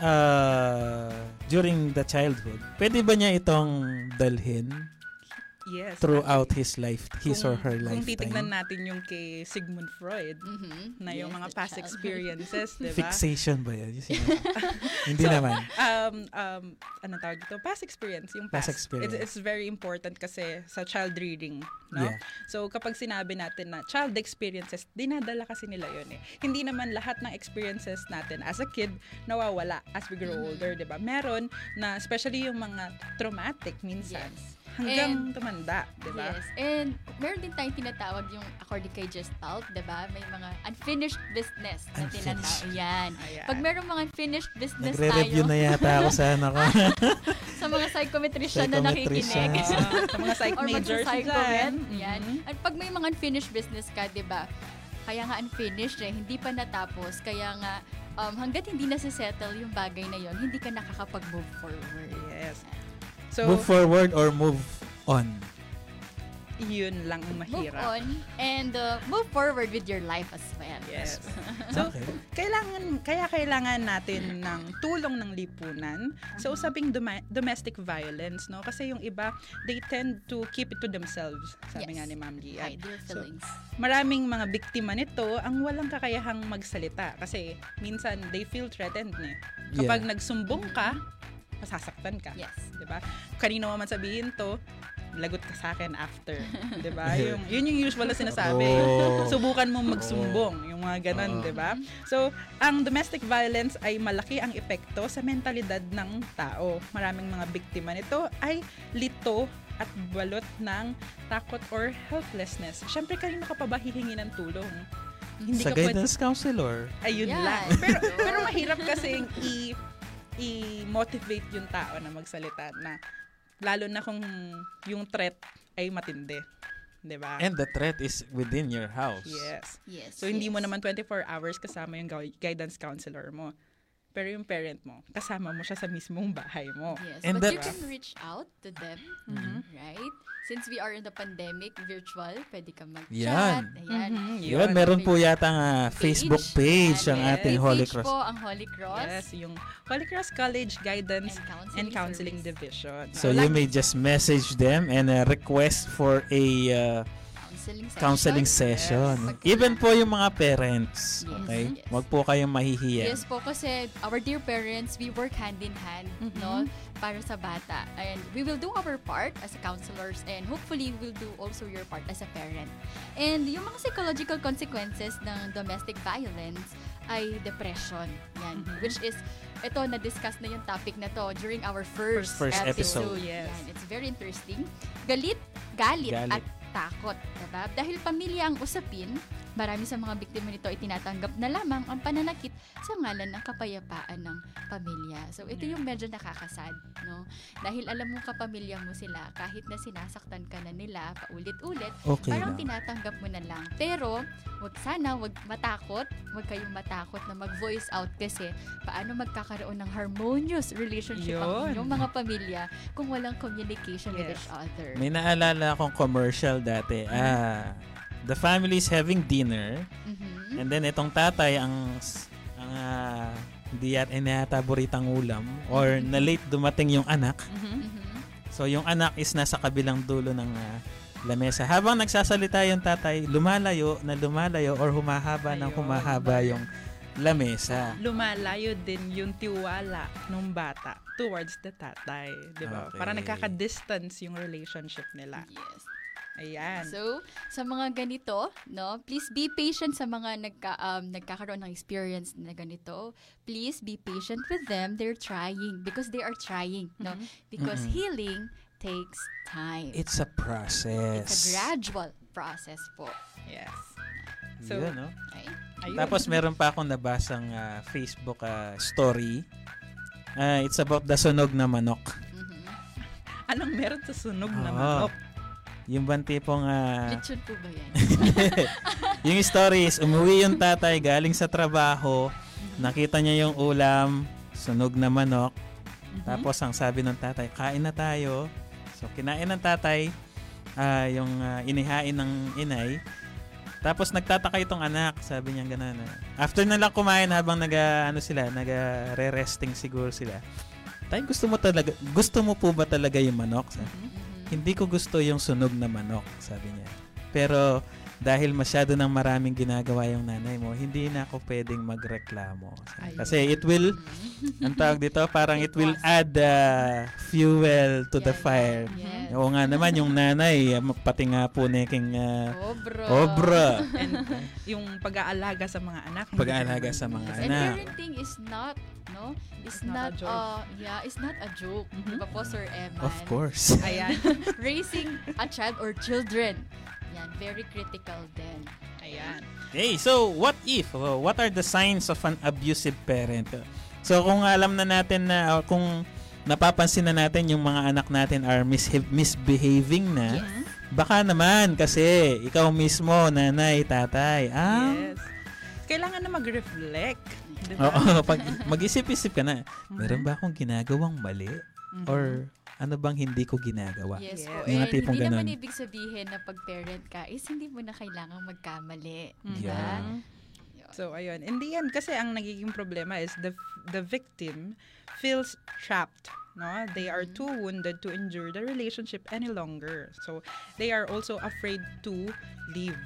uh, during the childhood, pwede ba niya itong dalhin Yes. throughout his life, his or her Kung titignan natin yung kay Sigmund Freud, na yung Yes, mga past child. experiences, di ba? Fixation ba yan? Hindi naman. Um, um, ano tawag dito? Past experience. Yung Past past. experience. It's, it's very important kasi sa child reading. No? Yeah. So, kapag sinabi natin na child experiences, dinadala kasi nila yun eh. Hindi naman lahat ng experiences natin as a kid nawawala as we grow Mm-hmm. older, di ba? Meron na, especially yung mga traumatic minsan. Hanggang And- tumanda, di ba? Yes. And meron din tayong tinatawag yung according kay Gestalt, 'di ba? May mga unfinished business na tinatawag. Yan. Ayan. Pag merong mga unfinished business Nagre-review tayo na yata ako sa ano ko. sa mga psychometrician na nakikinig. Sa mga psych Or majors dyan. Yan. Mhm. At pag may mga unfinished business ka, 'di ba? Kaya nga unfinished eh, hindi pa natapos. Kaya nga um, hanggat hindi na settle yung bagay na yon, hindi ka nakakapag-move forward. Yes. So, move forward or move on? yun lang ang Move mahirap. on and uh, move forward with your life as well. Yes. So, Okay. kailangan kaya kailangan natin ng tulong ng lipunan sa usaping doma- domestic violence, no? Kasi yung iba, they tend to keep it to themselves, sabi Yes. nga ni Ma'am Gian. Hide their So, feelings. maraming mga biktima nito ang walang kakayahang magsalita kasi minsan they feel threatened eh. Kapag Yeah. nagsumbong ka, masasaktan ka. Yes. 'Di ba? Kanino man sabihin to, lagot ka sa akin after, 'di ba? Yung yun yung usual na sinasabi. Oh. Subukan mo magsumbong, yung mga ganun, Oo. 'di ba? So, ang domestic violence ay malaki ang epekto sa mentalidad ng tao. Maraming mga biktima nito ay lito at balot ng takot or helplessness. Siyempre, kanino ka pa ba hihingi ng tulong? Hindi sa ka pwede- guidance counselor. Ayun Yan. lang. Pero, pero mahirap kasi i, i-motivate yung tao na magsalita na lalo na kung yung threat ay matindi. 'Di ba? And the threat is within your house. Yes. Yes. So, hindi mo yes. naman 24 hours kasama yung gui- guidance counselor mo. Pero yung parent mo, kasama mo siya sa mismong bahay mo. Yes, And but you can reach out to them, Mhm. right? Since we are in the pandemic, virtual, pwede ka mag-chat. Yan. Ayan. Mhm, Yun, meron po yata nga Facebook page ang Yan. ating Holy page Cross. po ang Holy Cross. Yes, yung Holy Cross College Guidance And Counseling and Counseling Service. Division. So you Lagi- may just message them and uh, request for a uh, Counseling session. counseling session. Yes. Even po yung mga parents. Yes, Okay? yes. Wag po kayong mahihiya. Yes po, kasi our dear parents, we work hand in hand, Mhm. no? Para sa bata. And we will do our part as counselors and hopefully we'll do also your part as a parent. And yung mga psychological consequences ng domestic violence ay depression. Yan. Mhm. Which is, ito, na-discuss na yung topic na to during our first, First episode. Yes. Yan. It's very interesting. Galit, galit, Galit. at takot. Diba? Dahil pamilya ang usapin, Marami sa mga biktima nito ay tinatanggap na lamang ang pananakit sa ngalan ng kapayapaan ng pamilya. So ito yung medyo nakakasad, no? Dahil alam mo kapamilya mo sila, kahit na sinasaktan ka na nila paulit-ulit, Okay parang lang. tinatanggap mo na lang. Pero, wag sana, wag matakot, wag kayong matakot na mag-voice out kasi paano magkakaroon ng harmonious relationship ang Yun. inyong mga pamilya kung walang communication with each other. May naalala akong commercial dati. Ah, the family's having dinner. Mhm. And then itong tatay ang ang ah, hindi yat inata buritang ulam or na late dumating yung anak. So yung anak is nasa kabilang dulo ng ah, lamesa. Habang nagsasalita yung tatay, lumalayo na lumalayo or humahaba ng humahaba yung lamesa. Lumalayo din yung tiwala ng bata towards the tatay. Di ba? Okay. Para nagkaka-distance yung relationship nila. Yes. Ayan. So, sa mga ganito, no, please be patient sa mga nagka, um, nagkakaroon ng experience na ganito. Please be patient with them. They're trying because they are trying, no? Because Mhm. healing takes time. It's a process. It's a gradual process po. Yes. So, Yun, no? Ayun. Tapos meron pa akong nabasang ah, Facebook ah, story. Ah, it's about the sunog na manok. Anong meron sa sunog na Oo. manok? Yung bang tipong ah, Lechon po ba yan? yung story is umuwi yung tatay galing sa trabaho, nakita niya yung ulam, sunog na manok. Tapos ang sabi ng tatay, kain na tayo. So kinain ng tatay ah, yung ah, inihain ng inay. Tapos nagtataka itong anak, sabi niya gano'n. ah, After na lang kumain habang naga ano sila, naga re-resting siguro sila. Tay, gusto mo talaga gusto mo po ba talaga yung manok? Sabi. Hindi ko gusto yung sunog na manok, sabi niya. Pero dahil masyado ng maraming ginagawa yung nanay mo, hindi na ako pwedeng magreklamo. Kasi it will, ang tawag dito, parang it will add uh, fuel to the fire. Oo nga naman, yung nanay, uh, pati nga po neking uh, Obra. obra. And yung pag-aalaga sa mga anak. Pag-aalaga sa mga And anak. parenting is not, no? It's, not not, a joke. uh, yeah, it's not a joke. Di ba po, Sir Eman? Of course. Ayan. Raising a child or children. Yan, very critical din. Ayan. Okay, so what if? uh, what are the signs of an abusive parent? So kung alam na natin na uh, kung napapansin na natin yung mga anak natin are mishe- misbehaving na, baka naman kasi ikaw mismo, nanay, tatay, ah, Yes. Kailangan na mag-reflect. Di ba? Oo, pag mag-isip-isip ka na, meron ba akong ginagawang mali? Or ano bang hindi ko ginagawa? Yes, po. Yung mga And tipong hindi naman ganun. ibig sabihin na pag-parent ka is hindi mo na kailangang magkamali. Mhm. Yeah. So, ayun. In the end, kasi ang nagiging problema is the the victim feels trapped. No? They are too wounded to endure the relationship any longer. So, they are also afraid to leave.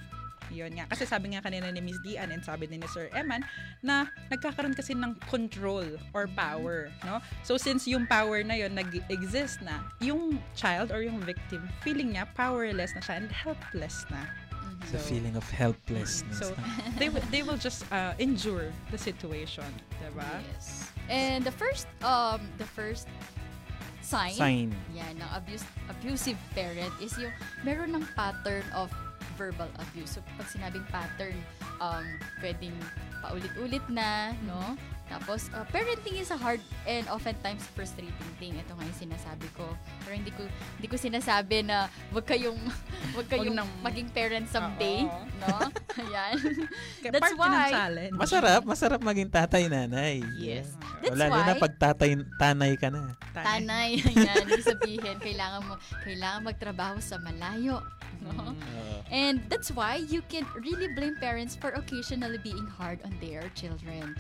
Yun nga. Kasi sabi nga kanina ni Miss Dian and sabi din ni Sir Eman na nagkakaroon kasi ng control or power. No? So, since yung power na yun nag-exist na, yung child or yung victim, feeling niya powerless na siya and helpless na. The feeling of helplessness. So they will they will just uh, endure the situation, diba? Yes. And the first um the first sign, Sign. yan, ng abuse, abusive parent is yung meron ng pattern of verbal abuse. So, pag sinabing pattern, um, pwedeng paulit-ulit na, no? Tapos, uh, parenting is a hard and oftentimes frustrating thing. Ito nga yung sinasabi ko. Pero hindi ko, hindi ko sinasabi na wag kayong, wag kayong nang- maging parent someday, Oo. no? Ayan. That's part why, challenge. Masarap, masarap maging tatay nanay. Yes. That's Lalo na why- pag tatay, tanay ka na. Tanay. Ayan, ibig sabihin, kailangan mo, kailangan magtrabaho sa malayo. No? And that's why you can really blame parents for occasionally being hard on their children.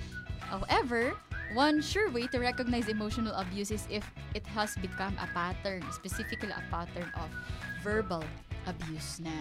However, one sure way to recognize emotional abuse is if it has become a pattern, specifically a pattern of verbal abuse na.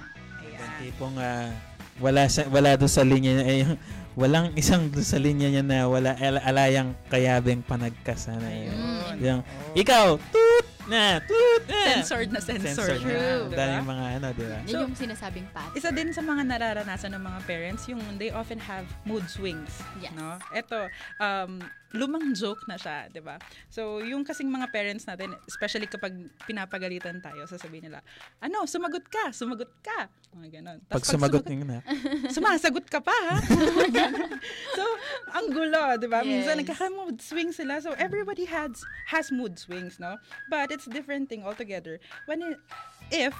Yung tipong ah, wala sa, wala doon sa linya niya eh, yung- walang isang doon sa linya niya na wala al- alayang kayabeng panagkasana yun. Yung, ikaw, toot na, toot na. Censored na censored. na. True. Ang daming mga ano, di ba? Yan yung sinasabing pattern. Isa din sa mga nararanasan ng mga parents yung they often have mood swings. No? Ito, um, lumang joke na siya, 'di ba? So, yung kasing mga parents natin, especially kapag pinapagalitan tayo, sasabihin nila, "Ano, sumagot ka, sumagot ka." Mga ganun. Pag sumagot ng na. sumasagot ka pa, ha? so, ang gulo, 'di ba? Minsan Yes. nagkaka-mood swings sila. So, everybody has has mood swings, no? But it's different thing altogether when it, if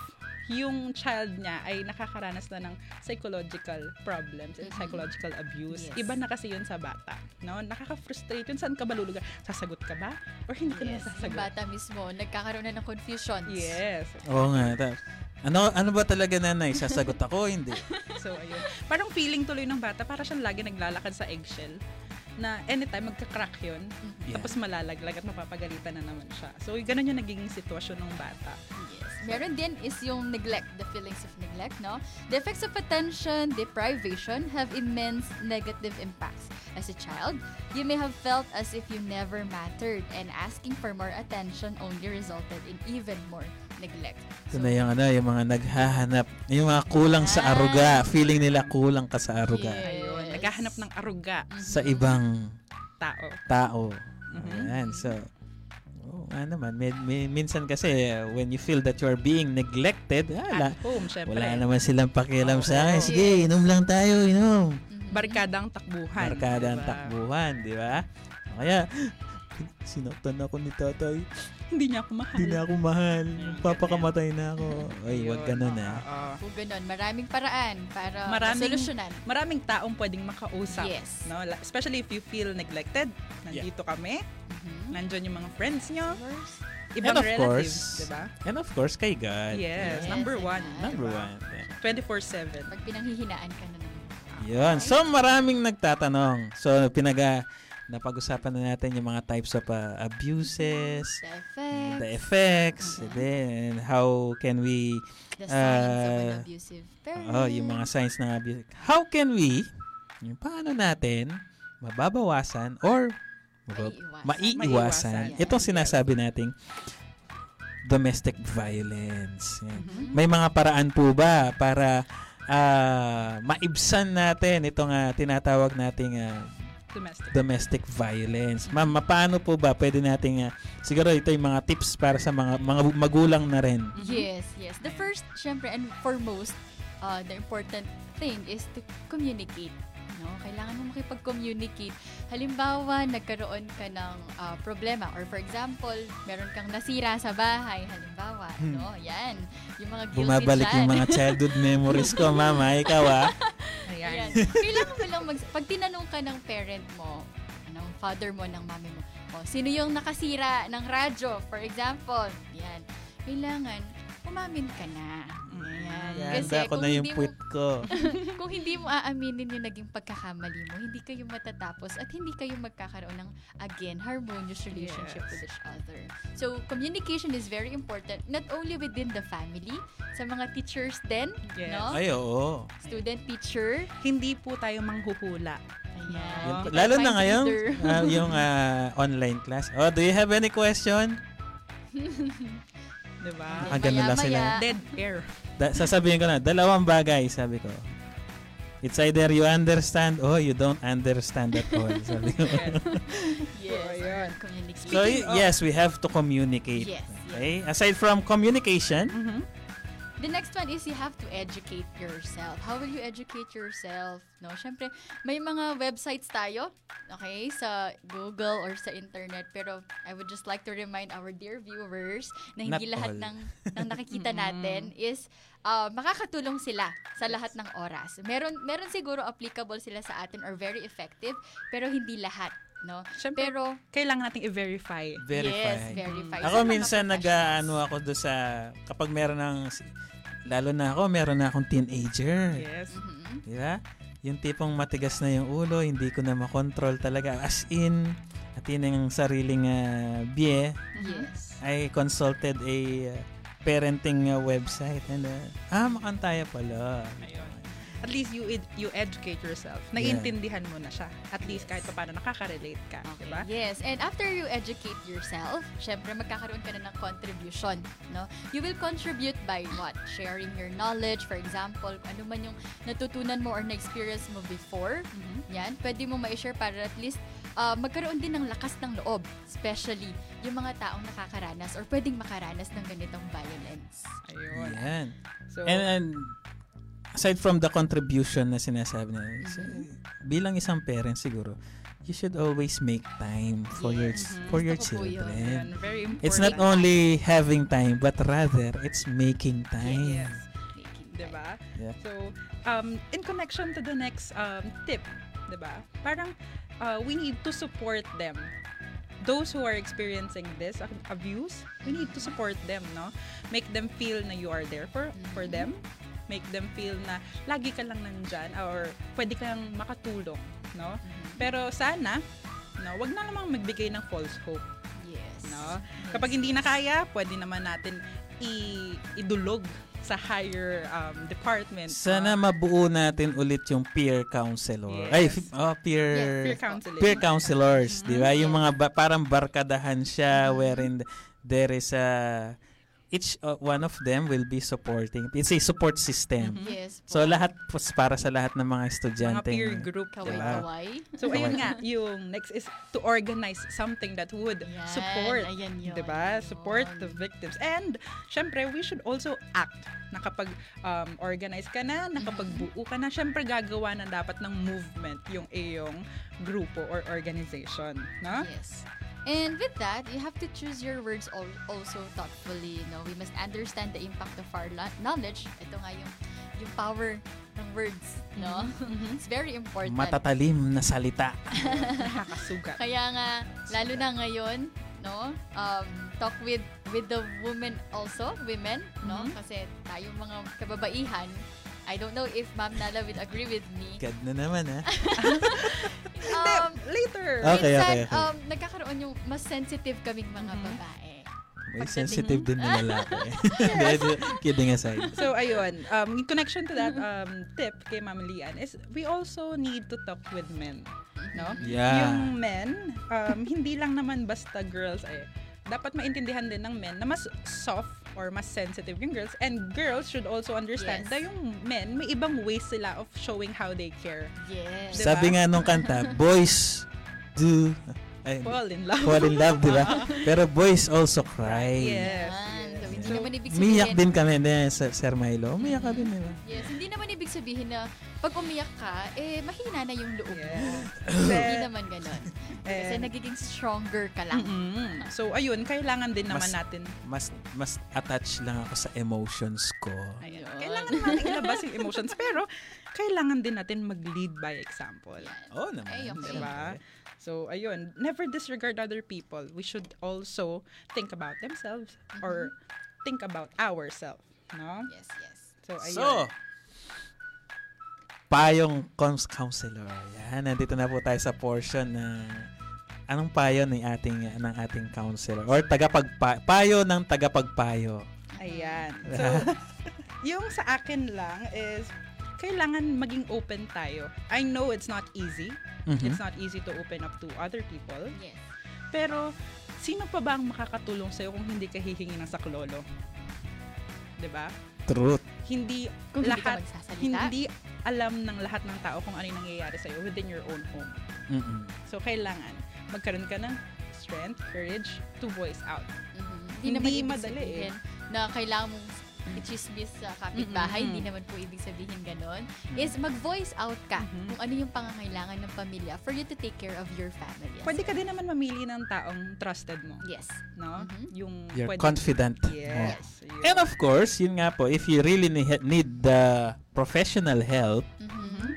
yung child niya ay nakakaranas na ng psychological problems and psychological abuse. Yes. Iba na kasi yun sa bata. No? Nakaka-frustrate yun. Saan ka ba lulugar? Sasagot ka ba? Or hindi ka Yes, na yung sasagot? bata mismo, nagkakaroon na ng confusions. Yes. Oo nga. Ta- ano ano ba talaga nanay? Sasagot ako, hindi. So, ayun. Parang feeling tuloy ng bata, para siyang lagi naglalakad sa eggshell na anytime magka-crack yun, Yeah. tapos malalaglag at mapapagalitan na naman siya. So, ganun yung nagiging sitwasyon ng bata. Yes. Meron din is yung neglect, the feelings of neglect, no? The effects of attention deprivation have immense negative impacts. As a child, you may have felt as if you never mattered and asking for more attention only resulted in even more neglect. Ito na yung ano, yung mga naghahanap, yung mga kulang sa aruga. Feeling nila kulang ka sa aruga. Ayun. Naghahanap ng aruga Sa ibang tao. tao. Mhm. Ayan, so, oh, ano naman, may, may, minsan kasi, uh, when you feel that you are being neglected, wala, At home, syempre. wala naman silang pakialam Oo. sa akin. Sige, inom lang tayo, inom. Barkadang takbuhan. Barkada ang diba? takbuhan, di ba? Kaya, sinaktan ako ni tatay. Hindi niya ako mahal. Hindi na ako mahal. Papakamatay na ako. Ay, wag ganun ah. Oo. Kung ganun, maraming paraan para maraming, masolusyonan. maraming taong pwedeng makausap. Yes. No? Especially if you feel neglected. Nandito kami. Nandyan yung mga friends nyo. Ibang And of relatives. course, Diba? and of course, kay God. Yes, Yes, number one. Number diba? one. yeah. 24-7. Pag pinanghihinaan ka na naman. Yun. So, maraming nagtatanong. So, pinaga, napag-usapan na natin yung mga types of uh, abuses, The effects. the effects, then how can we The signs of an uh, abusive parent. Oh, yung mga signs ng abuse. How can we, yung paano natin, mababawasan or mabab- Maiiwasan. maiiwasan, Maiiwasan. itong sinasabi nating domestic violence. Yan. Mm-hmm. May mga paraan po ba para ah, maibsan natin itong ah, tinatawag nating ah, Domestic. domestic violence. Ma'am, ma- paano po ba pwede nating ah, siguro ito yung mga tips para sa mga mga magulang na rin. Yes, yes. The first, syempre, and foremost, uh, the important thing is to communicate. No? Kailangan mo makipag-communicate. Halimbawa, nagkaroon ka ng uh, problema or for example, meron kang nasira sa bahay. Halimbawa, Hmm. no? Yan. Yung mga guilty Bumabalik dyan. yung mga childhood memories ko, mama. Ikaw ah. Ayan. Kailangan mo lang mag... Pag tinanong ka ng parent mo, ng father mo, ng mami mo, o, sino yung nakasira ng radyo, for example, yan. Kailangan, umamin ka na. Yan, ako na yung hindi puwit mo, ko. kung hindi mo aaminin yung naging pagkakamali mo, hindi kayo matatapos at hindi kayo magkakaroon ng, again, harmonious relationship with each other. So, communication is very important, not only within the family, sa mga teachers din, Yes. no? Ay, oo. Student-teacher, Hindi po tayo manghuhula. Ayan. Yun Lalo na ngayon, ah, yung ah, online class. Oh, do you have any question? Diba? Ah, ganun lang sila. Dead air. Da- sasabihin ko na, dalawang bagay, sabi ko. It's either you understand or you don't understand at all. Sabi ko. yes, communication. so, y- yes, we have to communicate. Yes, Okay? Aside from communication, The next one is you have to educate yourself. How will you educate yourself? No, syempre, may mga websites tayo, okay, sa Google or sa internet, pero I would just like to remind our dear viewers na hindi Not lahat all. ng, ng nakikita natin is uh, makakatulong sila sa lahat ng oras. Meron meron siguro applicable sila sa atin or very effective, pero hindi lahat, no? Siyempre, pero kailangan nating i-verify. verify. Yes, verify. Ako minsan nag-ano ako do sa kapag meron ng lalo na ako, meron na akong teenager. Yes. Di ba? Yung tipong matigas na yung ulo, hindi ko na makontrol talaga. As in, at yun ang sariling uh, bie. Yes. I consulted a uh, parenting uh, website and uh, ah, makantaya pala. At least you ed- you educate yourself. Naiintindihan mo na siya. At least kahit pa paano nakaka-relate ka. Diba? Yes, and after you educate yourself, syempre magkakaroon ka na ng contribution, no? You will contribute by what? Sharing your knowledge, for example, ano man yung natutunan mo or na-experience mo before, yan, pwede mo ma-share para at least uh, magkaroon din ng lakas ng loob, especially yung mga taong nakakaranas or pwedeng makaranas ng ganitong violence. Ayun. Yan. So, and, and aside from the contribution na sinasabi na, bilang isang parent siguro, you should always make time for your for your Gusto children. Yun, It's not only having time, but rather it's making time. Diba? Yeah. So, um, in connection to the next um, tip, diba? Parang uh, we need to support them. Those who are experiencing this ab- abuse, we need to support them, no? Make them feel na you are there for for them. Make them feel na lagi ka lang nandyan or pwede kang makatulong, no? Pero sana, no, wag na namang magbigay ng false hope. Yes. No? Kapag hindi na kaya, pwede naman natin i- idulog sa higher um, department. Sana mabuo natin ulit yung peer counselor. Yes. Ay, oh, peer, Yes, peer counseling. peer counselors, di ba? Yung mga ba- parang barkadahan siya wherein there is a each uh, one of them will be supporting. It's a support system. Mm-hmm. Yes So lahat po, para sa lahat ng mga mga estudyante. peer group, diba? Kaway-kaway. So, ayun nga, yung next is to organize something that would support, ayan yun, diba? Support the victims. And, syempre, we should also act. Nakapag um, organize ka na, nakapagbuo ka na, syempre gagawa na dapat ng movement yung iyong grupo or organization. No? Yes. And with that, you have to choose your words al- also thoughtfully. No, we must understand the impact of our knowledge. Ito nga yung yung power ng words, no? It's very important. Matatalim na salita. Nakakasugat. Kaya nga lalo na ngayon, no? Um, talk with with the women also, women, no? Mhm. Kasi tayong mga kababaihan, I don't know if Ma'am Nala will agree with me. God na naman, ha? Um, later. Okay, minsan, okay, okay. um, nagkakaroon yung mas sensitive kaming mga babae. May Pagdating- sensitive din na lalaki. Kidding aside. So, ayun. Um, in connection to that um, tip kay Ma'am Lian is we also need to talk with men. No? Yeah. Yung men, um, hindi lang naman basta girls ay dapat maintindihan din ng men na mas soft or mas sensitive yung girls and girls should also understand Yes. na yung men may ibang ways sila of showing how they care. Yes. Diba? Sabi nga nung kanta, boys do ay, Fall in love. Fall in love, di ba? Pero boys also cry. Yes. Yan. So, hindi naman ibig sabihin. Umiyak din kami, ne, Sir, Sir Milo. Umiyak ka din, di ba? Yes, hindi naman ibig sabihin na pag umiyak ka, eh, mahina na yung loob mo. Hindi naman ganon. Kasi Eh, nagiging stronger ka lang. Mm-mm. So, ayun, kailangan din naman Mas- natin Mas mas attached lang ako sa emotions ko. Ayan. Kailangan naman ilabas yung emotions. Pero, kailangan din natin mag-lead by example. Oo naman. Ay, okay. Diba? So, ayun. Never disregard other people. We should also think about themselves or think about ourselves. No? Yes, yes. So, ayun. So, payong cons counselor. Yan, nandito na po tayo sa portion na anong payo ng ating ng ating counselor or tagapagpa payo ng tagapagpayo. Ayan. So, yung sa akin lang is, kailangan maging open tayo. I know it's not easy. Mhm. It's not easy to open up to other people. Yes. Pero, sino pa ba ang makakatulong sa'yo kung hindi ka hihingi ng saklolo? 'Di ba? Truth. Hindi Kung hindi lahat, magsasalita. hindi alam ng lahat ng tao kung ano yung nangyayari sa'yo within your own home. Mm-mm. So, kailangan magkaroon ka ng strength, courage to voice out. Hindi naman ibig madali eh. na kailangan mong i-chismis sa kapitbahay, hindi naman po ibig sabihin ganon. Is mag-voice out ka Mm-hmm. kung ano yung pangangailangan ng pamilya for you to take care of your family. as Pwede ka din naman mamili ng taong trusted mo. Yes. No? Yung You're pwede- confident. Yes. Oh. And of course, yun nga po, if you really need, the professional help,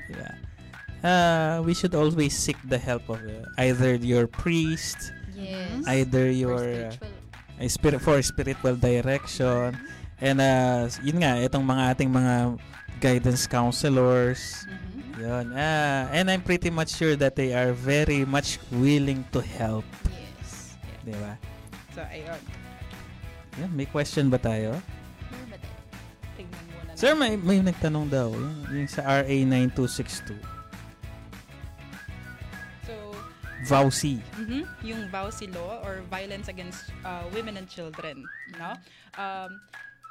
yeah, uh, we should always seek the help of uh, either your priest, Yes. either your uh, spirit for spiritual direction, and uh, yun nga, itong mga ating mga guidance counselors, yun. Uh, and I'm pretty much sure that they are very much willing to help. Yes. Di ba? So, ayun. Yan, may question ba tayo? Tingnan muna Sir, may, may nagtanong daw. Yung, yung sa RA 9262. So, VAUSI. mhm, yung VAUSI law or violence against uh, women and children, no? Um,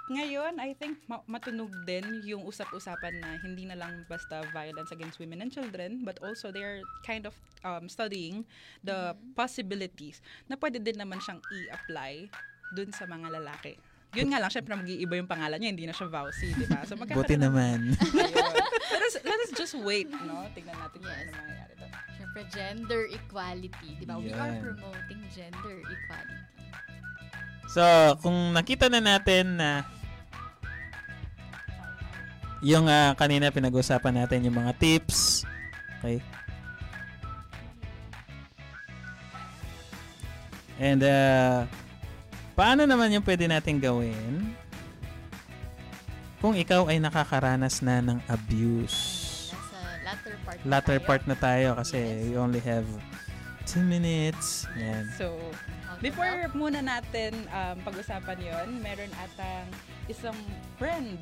ngayon, I think ma- matunog din yung usap-usapan na hindi na lang basta violence against women and children, but also they're kind of um, studying the possibilities na pwede din naman siyang i-apply dun sa mga lalaki. Yun nga lang, syempre mag-iiba yung pangalan niya, hindi na siya Vauci, di ba? So, Buti naman. Let, us, let us just wait, no? Tingnan natin kung ano mangyayari doon. Siyempre, gender equality, di ba? We are promoting gender equality. So, kung nakita na natin na yung ah, kanina pinag-usapan natin yung mga tips, okay? And uh, paano naman yung pwede natin gawin kung ikaw ay nakakaranas na ng abuse? Nasa latter part. Latter part na tayo kasi we only have 2 minutes. Yan. So, before muna natin um, pag-usapan yon, meron atang isang friend,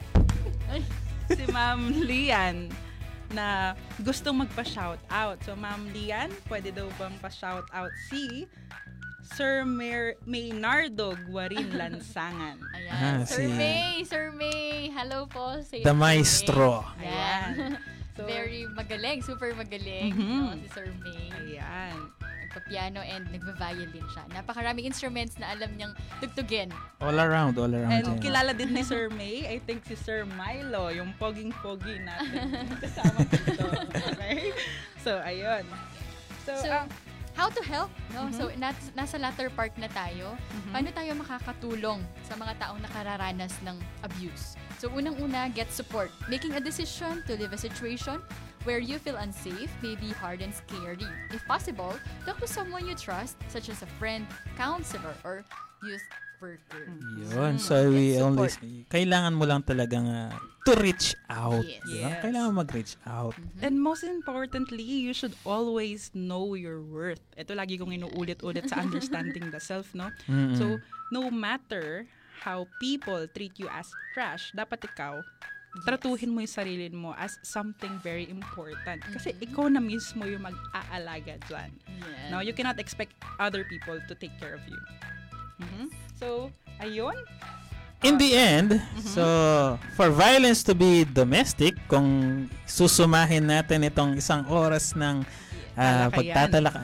si Ma'am Lian, na gustong magpa-shout out. So, Ma'am Lian, pwede daw bang pa-shout out si Sir Mer- Maynardo Guarin Lansangan. Ayan. Ah, Sir si- May, Sir May, hello po sa iyo, The Sir May. Maestro. Ayan. So- Very magaling, super magaling, Mhm. no, si Sir May. Ayan. Nagpa-piano and nagva-violin siya. Napakaraming instruments na alam niyang tugtugin. All around, all around. And yan. kilala din ni Sir May, I think si Sir Milo, yung poging-pogi natin. Kasama dito. Okay? So, ayun. So, So, ah, how to help? No? Mhm. So, nat- nasa latter part na tayo. Paano tayo makakatulong sa mga taong nakararanas ng abuse? So, unang-una, get support. Making a decision to leave a situation where you feel unsafe may be hard and scary. If possible, talk to someone you trust, such as a friend, counselor, or youth worker. Yun. So, we Get only, support. kailangan mo lang talagang ah, to reach out. Yes. di ba? Yes. Kailangan mag-reach out. And most importantly, you should always know your worth. Ito lagi kong inuulit-ulit sa understanding the self, no? Mm-mm. So, no matter how people treat you as trash, dapat ikaw, tratuhin mo yung sarili mo as something very important. Kasi ikaw na mismo yung mag-aalaga dyan. Yes. No, you cannot expect other people to take care of you. Mhm. So, ayun. In the end, so for violence to be domestic, kung susumahin natin itong isang oras ng ah, Talakayan. pagtatalak,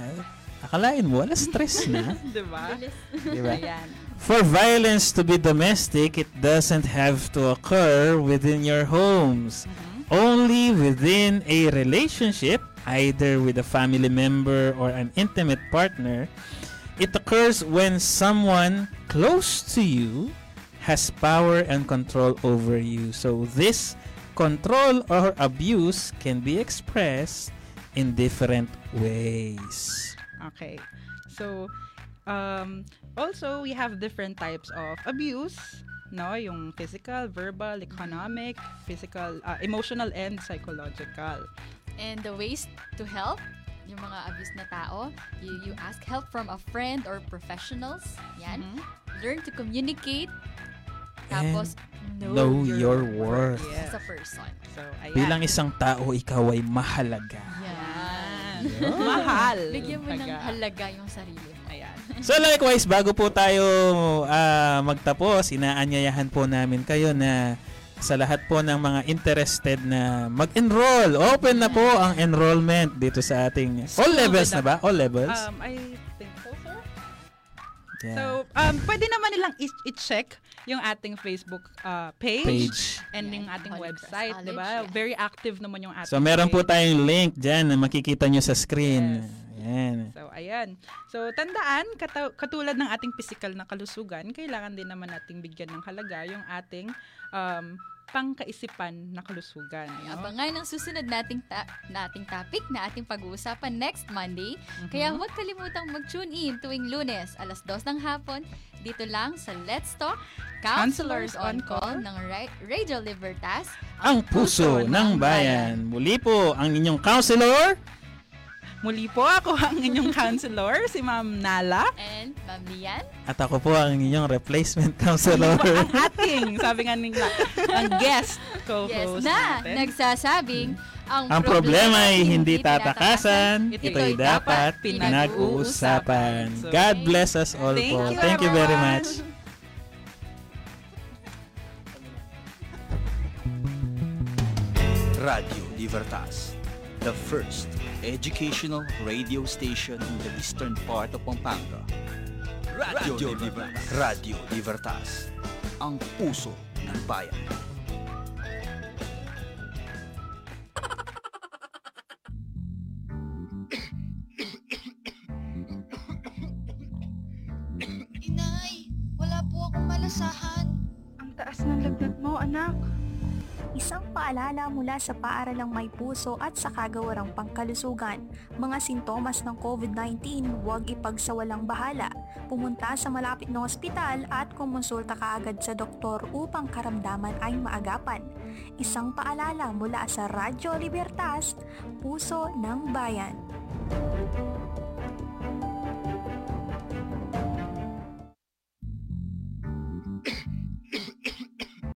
akalain mo, wala stress na. diba? Diba? Ayan. For violence to be domestic, it doesn't have to occur within your homes. Only within a relationship, either with a family member or an intimate partner, it occurs when someone close to you has power and control over you. So this control or abuse can be expressed in different ways. Okay. So, um, also, we have different types of abuse. No, yung physical, verbal, economic, physical, uh, emotional, and psychological. And the ways to help, yung mga abused na tao, you, you ask help from a friend or professionals. Yan. Learn to communicate. Tapos, know, know your worth. as a person. So, ayan. Bilang isang tao, ikaw ay mahalaga. Yan. Mahal. Bigyan mo ng halaga yung sarili. So likewise, bago po tayo ah, magtapos, inaanyayahan po namin kayo na sa lahat po ng mga interested na mag-enroll. Open na po ang enrollment dito sa ating all levels na ba? All levels? Um, I think so, sir. Yeah. So, um, pwede naman nilang i-check yung ating Facebook uh, page, Page. and yung ating Holy website, di ba? Yeah. Very active naman yung ating So meron po page. tayong link dyan na makikita nyo sa screen. Yan. So, ayan. So, tandaan, kata- katulad ng ating physical na kalusugan, kailangan din naman nating bigyan ng halaga yung ating um, pangkaisipan na kalusugan. no? Abangan ang susunod nating ta- nating topic na ating pag-uusapan next Monday. Mhm. Kaya huwag kalimutang mag-tune in tuwing lunes, alas 2 ng hapon, dito lang sa Let's Talk, Counselors on Call ng Ra- Radio Libertas. Ang puso ng bayan. Muli po ang inyong counselor. Muli po ako ang inyong counselor, si Ma'am Nala. And Ma'am Lian. At ako po ang inyong replacement counselor. Muli po ang ating, sabi nga nila, ang guest co-host yes, na natin. nagsasabing, ang, ang problema, problema ay hindi tatakasan. Ito Ito'y dapat pinag-uusapan. So, God bless us all thank po. You thank you very much. Radio Libertas, the first educational radio station in the eastern part of Pampanga. Radio Libertas. Radio Libertas, ang puso ng bayan. Inay, wala po akong malasahan. Ang taas ng lagnat mo, anak. Isang paalala mula sa paaralang may puso at sa kagawarang pangkalusugan. Mga sintomas ng COVID-19, huwag ipagsawalang bahala. Pumunta sa malapit na ospital at kumonsulta kaagad sa doktor upang karamdaman ay maagapan. Isang paalala mula sa Radyo Libertas, Puso ng Bayan.